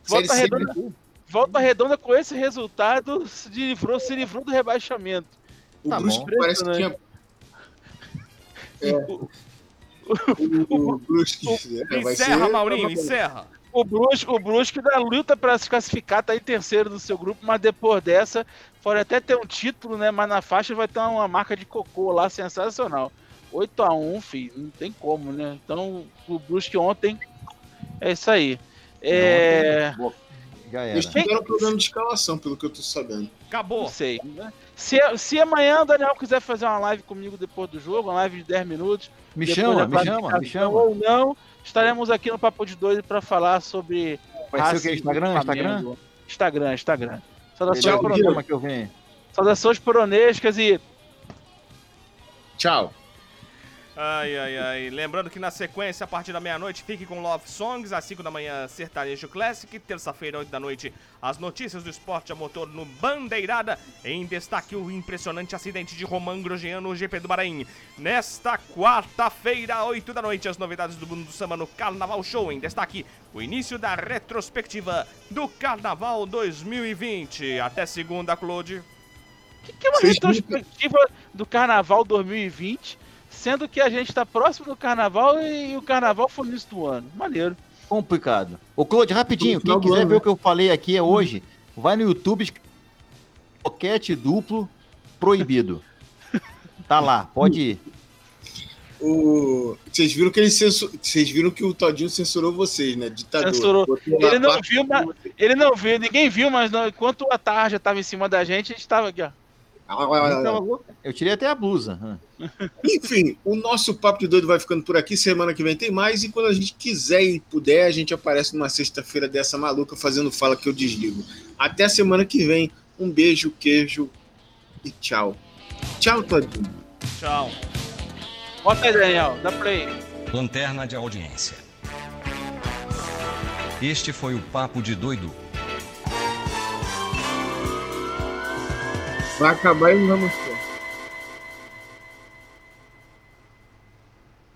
Volta redonda, volta redonda com esse resultado se livrou, se livrou do rebaixamento. O Tá Brusque bom. parece que tinha. É. O, o Brusque é, vai Encerra, ser- Maurinho, (laughs) encerra. O Brusque, o Brusque da luta para se classificar tá em terceiro do seu grupo, mas depois dessa, pode até ter um título, né? Mas na faixa vai ter uma marca de cocô lá sensacional. 8 a 1 filho, não tem como, né? Então, o Brusque ontem é isso aí. É, Boa, Já era. Eles tiveram problema de escalação, pelo que eu tô sabendo. não Acabou. sei. né? Se, se amanhã o Daniel quiser fazer uma live comigo depois do jogo, uma live de 10 minutos, Me chama, me chama, me chama. Ou não, estaremos aqui no Papo de Doido para falar sobre. Vai ser o que? Instagram? Instagram? Instagram, Instagram. Saudações, Tchau, que eu venho. saudações poronescas e Tchau. Ai, ai, ai. Lembrando que na sequência, a partir da meia-noite, fique com Love Songs, às 5 da manhã, Sertanejo Classic, terça-feira, 8 da noite, as notícias do esporte a motor no Bandeirada, em destaque o impressionante acidente de Roman Grosjean no GP do Bahrein. Nesta quarta-feira, 8 da noite, as novidades do mundo do samba no Carnaval Show, em destaque o início da retrospectiva do Carnaval 2020. Até segunda, Claude. que, que é uma Vocês retrospectiva do Carnaval 2020, sendo que a gente tá próximo do Carnaval e o Carnaval foi no início do ano. Maneiro. Complicado. Ô, Claude, rapidinho, quem quiser ano, ver né? o que eu falei aqui é hoje, vai no YouTube, boquete duplo proibido. (laughs) Tá lá, pode ir. O... Vocês viram que ele censu... Vocês viram que o Todinho censurou vocês, né? Ditador. Censurou. Ele não viu, mas ele não viu, ninguém viu, mas não- enquanto a tarja tava em cima da gente, a gente tava aqui, ó. Eu tirei até a blusa. hã. (laughs) Enfim, o nosso Papo de Doido vai ficando por aqui. Semana que vem tem mais. E quando a gente quiser e puder, a gente aparece numa sexta-feira dessa maluca fazendo fala que eu desligo. Até a semana que vem. Um beijo, queijo e tchau. Tchau, Todinho. Tchau. Bota aí, Daniel, dá play. Lanterna de audiência. Este foi o Papo de Doido. Vai acabar e não vamos